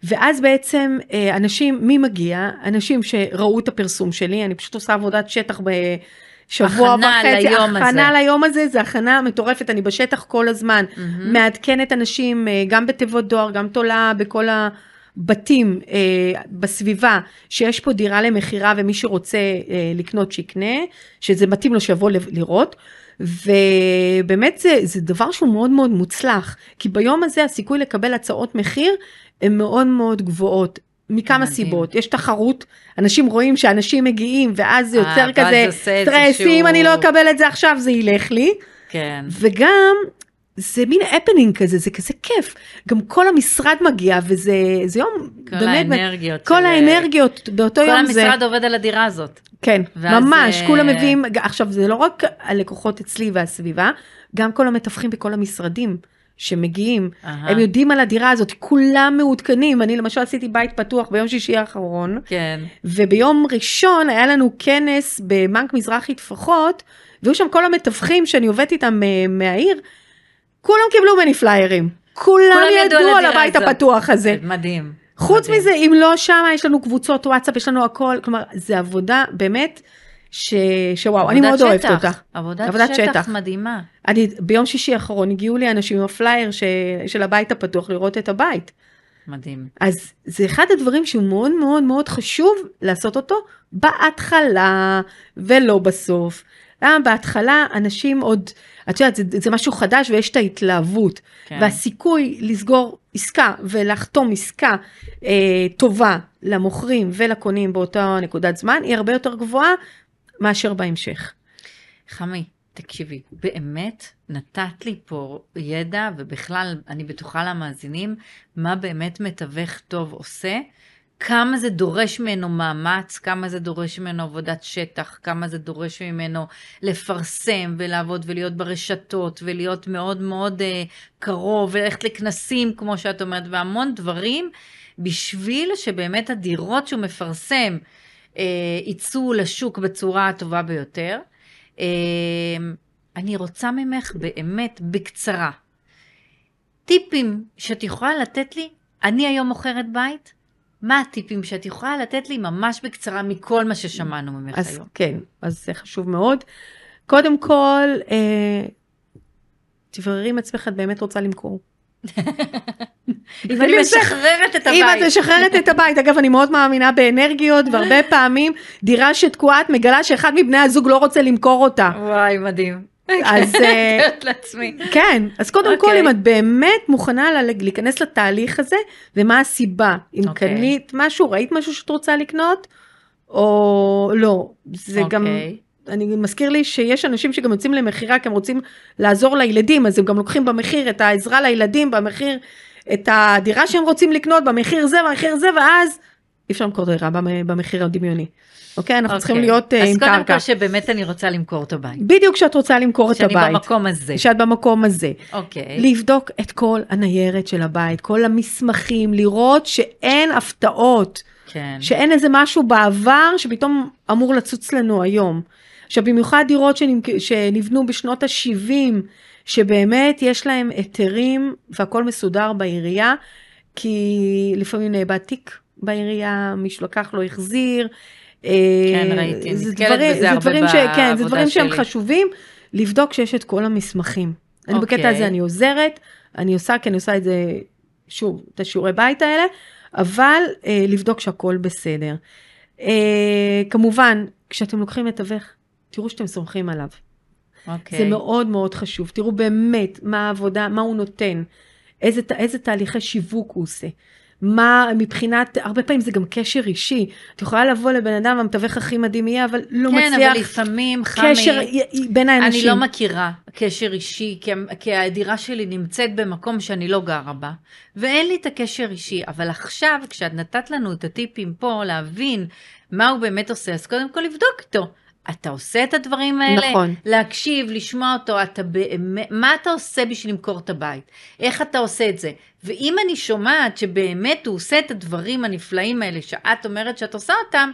ואז בעצם אה, אנשים, מי מגיע? אנשים שראו את הפרסום שלי, אני פשוט עושה עבודת שטח בשבוע הכנה וחצי. ליום הזה. הכנה ליום הזה, זה הכנה מטורפת, אני בשטח כל הזמן. מהמם. מעדכנת אנשים, אה, גם בתיבות דואר, גם תולה בכל הבתים אה, בסביבה, שיש פה דירה למכירה ומי שרוצה אה, לקנות שיקנה, שזה מתאים לו שיבוא לראות. ובאמת זה, זה דבר שהוא מאוד מאוד מוצלח, כי ביום הזה הסיכוי לקבל הצעות מחיר הן מאוד מאוד גבוהות. מכמה מדהים. סיבות, יש תחרות, אנשים רואים שאנשים מגיעים ואז זה אה, יוצר ואז כזה זה סטרס, אם אני לא אקבל את זה עכשיו זה ילך לי, כן. וגם זה מין הפנינג כזה, זה כזה כיף, גם כל המשרד מגיע וזה זה יום כל באמת, האנרגיות. כל של- האנרגיות באותו כל יום זה, המשרד עובד על הדירה הזאת. כן, ממש, אה, כולם מביאים, עכשיו זה לא רק הלקוחות אצלי והסביבה, גם כל המתווכים בכל המשרדים שמגיעים, אהה. הם יודעים על הדירה הזאת, כולם מעודכנים, אני למשל עשיתי בית פתוח ביום שישי האחרון, כן. וביום ראשון היה לנו כנס בבנק מזרחי טפחות, והיו שם כל המתווכים שאני עובדת איתם אה, מהעיר, כולם קיבלו ממני פליירים. כולם כולם ידעו ידעו על הבית הזאת. הפתוח הזה. מדהים. חוץ מדהים. מזה, אם לא שם, יש לנו קבוצות וואטסאפ, יש לנו הכל, כלומר, זה עבודה באמת, ש... שוואו, אני מאוד אוהבת שטח. אותה. עבודת, עבודת שטח, שטח. מדהימה. אני, ביום שישי האחרון הגיעו לי אנשים עם הפלייר ש... של הבית הפתוח לראות את הבית. מדהים. אז זה אחד הדברים שהוא מאוד מאוד מאוד חשוב לעשות אותו בהתחלה ולא בסוף. למה בהתחלה אנשים עוד, את יודעת, זה, זה משהו חדש ויש את ההתלהבות. כן. והסיכוי לסגור עסקה ולחתום עסקה אה, טובה למוכרים ולקונים באותה נקודת זמן היא הרבה יותר גבוהה מאשר בהמשך. חמי, תקשיבי, באמת נתת לי פה ידע, ובכלל, אני בטוחה למאזינים, מה באמת מתווך טוב עושה, כמה זה דורש ממנו מאמץ, כמה זה דורש ממנו עבודת שטח, כמה זה דורש ממנו לפרסם ולעבוד ולהיות ברשתות ולהיות מאוד מאוד uh, קרוב וללכת לכנסים, כמו שאת אומרת, והמון דברים, בשביל שבאמת הדירות שהוא מפרסם יצאו לשוק בצורה הטובה ביותר. אה, אני רוצה ממך באמת בקצרה, טיפים שאת יכולה לתת לי, אני היום מוכרת בית, מה הטיפים שאת יכולה לתת לי ממש בקצרה מכל מה ששמענו ממך אז היום? כן, אז זה חשוב מאוד. קודם כל, אה, תבררי עם עצמך, את באמת רוצה למכור. אם אני משחררת את אם את הבית. משחררת את הבית, אגב, אני מאוד מאמינה באנרגיות, והרבה פעמים דירה שתקועה, את מגלה שאחד מבני הזוג לא רוצה למכור אותה. וואי, מדהים. אז אה, מתארת לעצמי. כן, אז קודם כל, אוקיי. אם את באמת מוכנה להיכנס לתהליך הזה, ומה הסיבה, אם אוקיי. קנית משהו, ראית משהו שאת רוצה לקנות, או לא. זה גם, אוקיי. אני מזכיר לי שיש אנשים שגם יוצאים למכירה, כי הם רוצים לעזור לילדים, אז הם גם לוקחים במחיר את העזרה לילדים, במחיר את הדירה שהם רוצים לקנות, במחיר זה, במחיר זה, ואז אי אפשר למכור דירה במ- במחיר הדמיוני. אוקיי? אנחנו צריכים אוקיי. להיות אה, עם אז קודם קרקע. כל שבאמת אני רוצה למכור את הבית. בדיוק כשאת רוצה למכור את שאני הבית. במקום הזה. שאת במקום הזה. אוקיי. לבדוק את כל הניירת של הבית, כל המסמכים, לראות שאין הפתעות, כן. שאין איזה משהו בעבר שפתאום אמור לצוץ לנו היום. עכשיו במיוחד דירות שנמק... שנבנו בשנות ה-70, שבאמת יש להם היתרים והכל מסודר בעירייה, כי לפעמים נאבד תיק בעירייה, מישהו לקח לא החזיר. כן, אה, ראיתי, זה נתקלת דברים- בזה זה הרבה דברים ש... כן, זה בעבודה דברים שהם שלי. חשובים, לבדוק שיש את כל המסמכים. אני אוקיי. בקטע הזה אני עוזרת, אני עושה, כי אני עושה את זה, שוב, את השיעורי בית האלה, אבל אה, לבדוק שהכל בסדר. אה, כמובן, כשאתם לוקחים מתווך, תראו שאתם סומכים עליו. אוקיי. זה מאוד מאוד חשוב. תראו באמת מה העבודה, מה הוא נותן, איזה, איזה תהליכי שיווק הוא עושה. מה מבחינת, הרבה פעמים זה גם קשר אישי. את יכולה לבוא לבן אדם, המתווך הכי מדהים יהיה, אבל לא כן, מצליח אבל לפעמים, חמי, קשר בין האנשים. אני לא מכירה קשר אישי, כי, כי הדירה שלי נמצאת במקום שאני לא גרה בה, ואין לי את הקשר אישי. אבל עכשיו, כשאת נתת לנו את הטיפים פה, להבין מה הוא באמת עושה, אז קודם כל לבדוק איתו. אתה עושה את הדברים האלה? נכון. להקשיב, לשמוע אותו, אתה באמת, מה אתה עושה בשביל למכור את הבית? איך אתה עושה את זה? ואם אני שומעת שבאמת הוא עושה את הדברים הנפלאים האלה שאת אומרת שאת עושה אותם,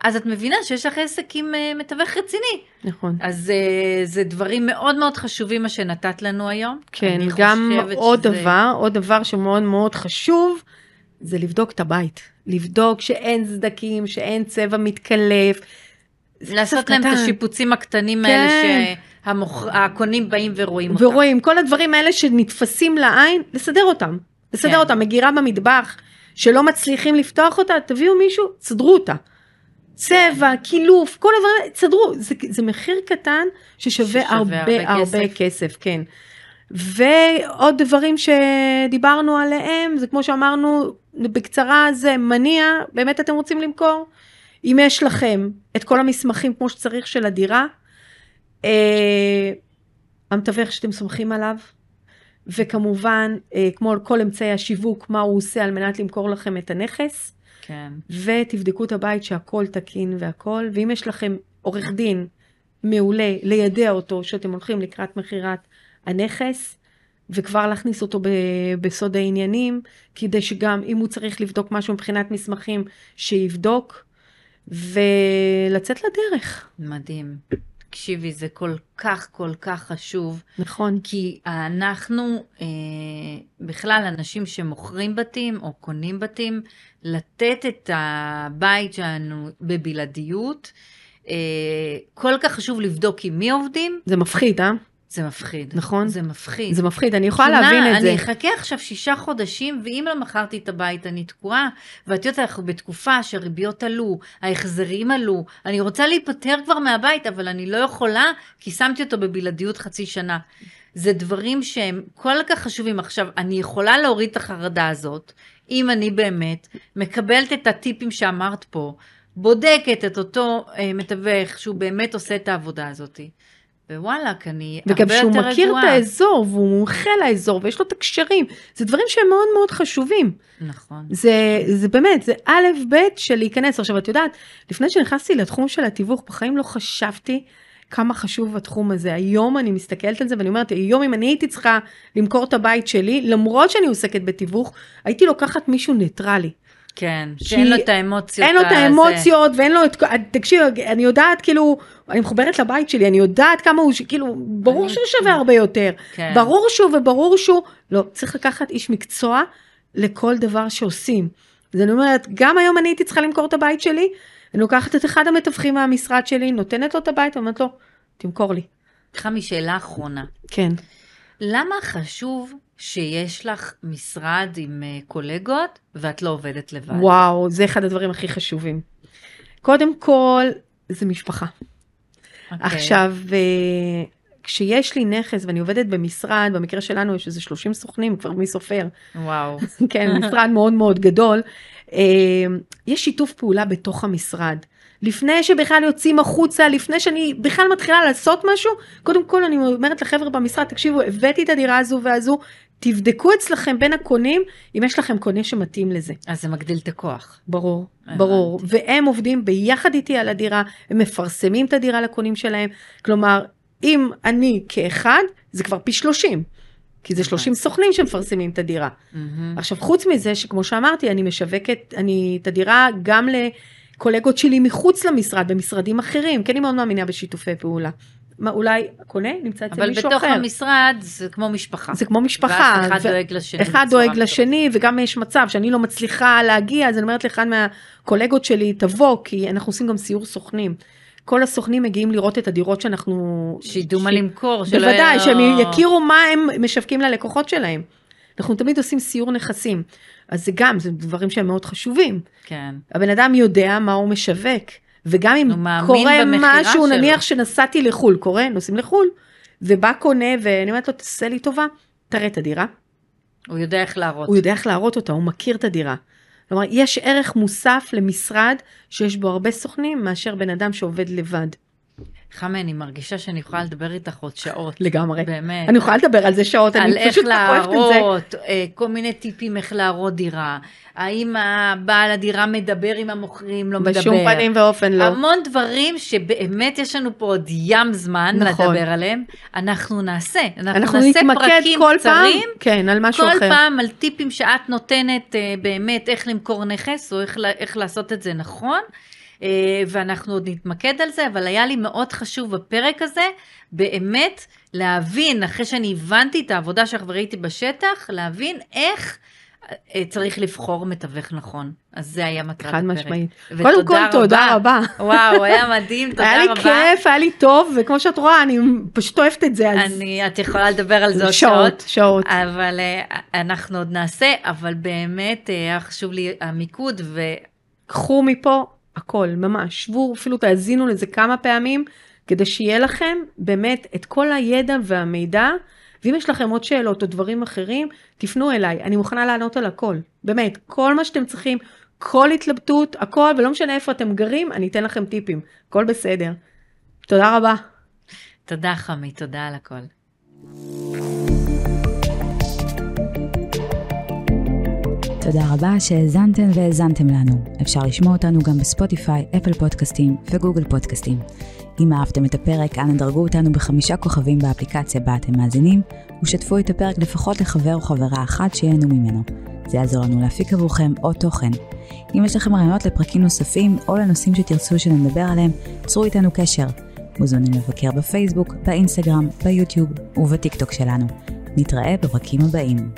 אז את מבינה שיש לך עסק עם אה, מתווך רציני. נכון. אז uh, זה דברים מאוד מאוד חשובים מה שנתת לנו היום. כן, גם עוד שזה- דבר, עוד דבר שמאוד מאוד חשוב, זה לבדוק את הבית. לבדוק שאין סדקים, שאין צבע מתקלף. לעשות להם את קטן. השיפוצים הקטנים כן. האלה שהקונים באים ורואים אותם. ורואים, כל הדברים האלה שנתפסים לעין, לסדר אותם. לסדר כן. אותם, מגירה במטבח, שלא מצליחים לפתוח אותה, תביאו מישהו, סדרו אותה. צבע, קילוף, כל הדברים, תסדרו, זה, זה מחיר קטן ששווה ששווה הרבה הרבה הרבה כסף. כסף, כן. ועוד דברים שדיברנו עליהם, זה כמו שאמרנו בקצרה, זה מניע, באמת אתם רוצים למכור? אם יש לכם את כל המסמכים כמו שצריך של הדירה, אה, המתווך שאתם סומכים עליו, וכמובן, אה, כמו כל אמצעי השיווק, מה הוא עושה על מנת למכור לכם את הנכס, כן. ותבדקו את הבית שהכל תקין והכל, ואם יש לכם עורך דין מעולה, לידע אותו שאתם הולכים לקראת מכירת הנכס, וכבר להכניס אותו ב- בסוד העניינים, כדי שגם אם הוא צריך לבדוק משהו מבחינת מסמכים, שיבדוק, ולצאת לדרך. מדהים. תקשיבי, זה כל כך כל כך חשוב, נכון. כי אנחנו, אה, בכלל, אנשים שמוכרים בתים או קונים בתים, לתת את הבית שלנו בבלעדיות. אה, כל כך חשוב לבדוק עם מי עובדים, זה מפחיד, אה? זה מפחיד. נכון. זה מפחיד. זה מפחיד, אני יכולה כי להבין את זה. אני אחכה עכשיו שישה חודשים, ואם לא מכרתי את הבית, אני תקועה. ואת יודעת, אנחנו בתקופה שהריביות עלו, ההחזרים עלו, אני רוצה להיפטר כבר מהבית, אבל אני לא יכולה, כי שמתי אותו בבלעדיות חצי שנה. זה דברים שהם כל כך חשובים. עכשיו, אני יכולה להוריד את החרדה הזאת, אם אני באמת מקבלת את הטיפים שאמרת פה, בודקת את אותו אה, מתווך שהוא באמת עושה את העבודה הזאת. ווואלאק, אני הרבה וגם יותר שהוא רגועה. מכיר את האזור, והוא מומחה לאזור, ויש לו את הקשרים. זה דברים שהם מאוד מאוד חשובים. נכון. זה, זה באמת, זה א' ב' של להיכנס. עכשיו, את יודעת, לפני שנכנסתי לתחום של התיווך, בחיים לא חשבתי כמה חשוב התחום הזה. היום אני מסתכלת על זה ואני אומרת, היום אם אני הייתי צריכה למכור את הבית שלי, למרות שאני עוסקת בתיווך, הייתי לוקחת מישהו ניטרלי. כן, שאין לו את האמוציות. אין לו את. האמוציות ואין לו את, תקשיב, אני יודעת כאילו, אני מחוברת לבית שלי, אני יודעת כמה הוא, כאילו, ברור שהוא שווה הרבה יותר. כן. ברור שהוא וברור שהוא, לא, צריך לקחת איש מקצוע לכל דבר שעושים. אז אני אומרת, גם היום אני הייתי צריכה למכור את הבית שלי, אני לוקחת את אחד המתווכים מהמשרד שלי, נותנת לו את הבית, ואומרת לו, תמכור לי. חמי, שאלה אחרונה. כן. למה חשוב שיש לך משרד עם אה, קולגות ואת לא עובדת לבד? וואו, זה אחד הדברים הכי חשובים. קודם כל, זה משפחה. אוקיי. עכשיו, אה, כשיש לי נכס ואני עובדת במשרד, במקרה שלנו יש איזה 30 סוכנים, כבר מי סופר, וואו. כן, משרד מאוד מאוד גדול, אה, יש שיתוף פעולה בתוך המשרד. לפני שבכלל יוצאים החוצה, לפני שאני בכלל מתחילה לעשות משהו, קודם כל אני אומרת לחבר'ה במשרד, תקשיבו, הבאתי את הדירה הזו והזו, תבדקו אצלכם בין הקונים, אם יש לכם קונה שמתאים לזה. אז זה מגדיל את הכוח. ברור, הבנתי. ברור. והם עובדים ביחד איתי על הדירה, הם מפרסמים את הדירה לקונים שלהם. כלומר, אם אני כאחד, זה כבר פי 30. כי זה 30 הבנתי. סוכנים שמפרסמים את הדירה. עכשיו, חוץ מזה, שכמו שאמרתי, אני משווקת אני, את הדירה גם לקולגות שלי מחוץ למשרד, במשרדים אחרים, כי אני מאוד מאמינה בשיתופי פעולה. מה, אולי הקונה נמצא אצל אבל מישהו בתוך אחר. המשרד זה כמו משפחה. זה כמו משפחה. ואז אחד ו- דואג לשני. אחד דואג מטורפת. לשני, וגם יש מצב שאני לא מצליחה להגיע, אז אני אומרת לאחד מהקולגות שלי, תבוא, כי אנחנו עושים גם סיור סוכנים. כל הסוכנים מגיעים לראות את הדירות שאנחנו... שידעו מה ש- למכור. שלא בוודאי, שהם יכירו מה הם משווקים ללקוחות שלהם. אנחנו תמיד עושים סיור נכסים. אז זה גם, זה דברים שהם מאוד חשובים. כן. הבן אדם יודע מה הוא משווק, וגם אם קורה משהו, שלו. נניח שנסעתי לחו"ל, קורה, נוסעים לחו"ל, ובא קונה, ואני אומרת לו, תעשה לי טובה, תראה את הדירה. הוא יודע איך להראות. הוא יודע איך להראות אותה, הוא מכיר את הדירה. כלומר, יש ערך מוסף למשרד שיש בו הרבה סוכנים, מאשר בן אדם שעובד לבד. חמי, אני מרגישה שאני יכולה לדבר איתך עוד שעות. לגמרי. באמת. אני יכולה לדבר על זה שעות, על אני איך פשוט לא אוהבת את זה. להראות, אה, כל מיני טיפים איך להראות דירה. האם הבעל הדירה מדבר עם המוכרים, לא מדבר. בשום פנים ואופן לא. המון דברים שבאמת יש לנו פה עוד ים זמן נכון. לדבר עליהם, אנחנו נעשה. אנחנו, אנחנו נעשה נתמקד פרקים כל פעם, קצרים, כן, על משהו כל אחר. פעם על טיפים שאת נותנת אה, באמת איך למכור נכס, או איך, איך לעשות את זה נכון. אה, ואנחנו עוד נתמקד על זה, אבל היה לי מאוד חשוב בפרק הזה, באמת להבין, אחרי שאני הבנתי את העבודה שלך וראיתי בשטח, להבין איך אה, צריך לבחור מתווך נכון. אז זה היה מטרת חד הפרק. משמעית. ותודה קודם כל, תודה רבה. וואו, היה מדהים, תודה היה לי רבה. כיף, היה לי טוב, וכמו שאת רואה, אני פשוט אוהבת את זה, אז אני, את יכולה לדבר על זה עוד שעות, שעות. שעות. אבל אה, אנחנו עוד נעשה, אבל באמת היה חשוב לי המיקוד, ו... קחו מפה הכל, ממש. שבו, אפילו תאזינו לזה כמה פעמים, כדי שיהיה לכם באמת את כל הידע והמידע. ואם יש לכם עוד שאלות או דברים אחרים, תפנו אליי, אני מוכנה לענות על הכל. באמת, כל מה שאתם צריכים, כל התלבטות, הכל, ולא משנה איפה אתם גרים, אני אתן לכם טיפים. הכל בסדר. תודה רבה. תודה חמי, תודה על הכל. תודה רבה שהאזנתם והאזנתם לנו. אפשר לשמוע אותנו גם בספוטיפיי, אפל פודקאסטים וגוגל פודקאסטים. אם אהבתם את הפרק, אנא דרגו אותנו בחמישה כוכבים באפליקציה בה אתם מאזינים, ושתפו את הפרק לפחות לחבר או חברה אחת שיהנו ממנו. זה יעזור לנו להפיק עבורכם עוד תוכן. אם יש לכם רעיונות לפרקים נוספים, או לנושאים שתרצו שנדבר עליהם, צרו איתנו קשר. מוזמנים לבקר בפייסבוק, באינסטגרם, ביוטיוב ובטיקטוק שלנו. נתראה בפרקים הבאים.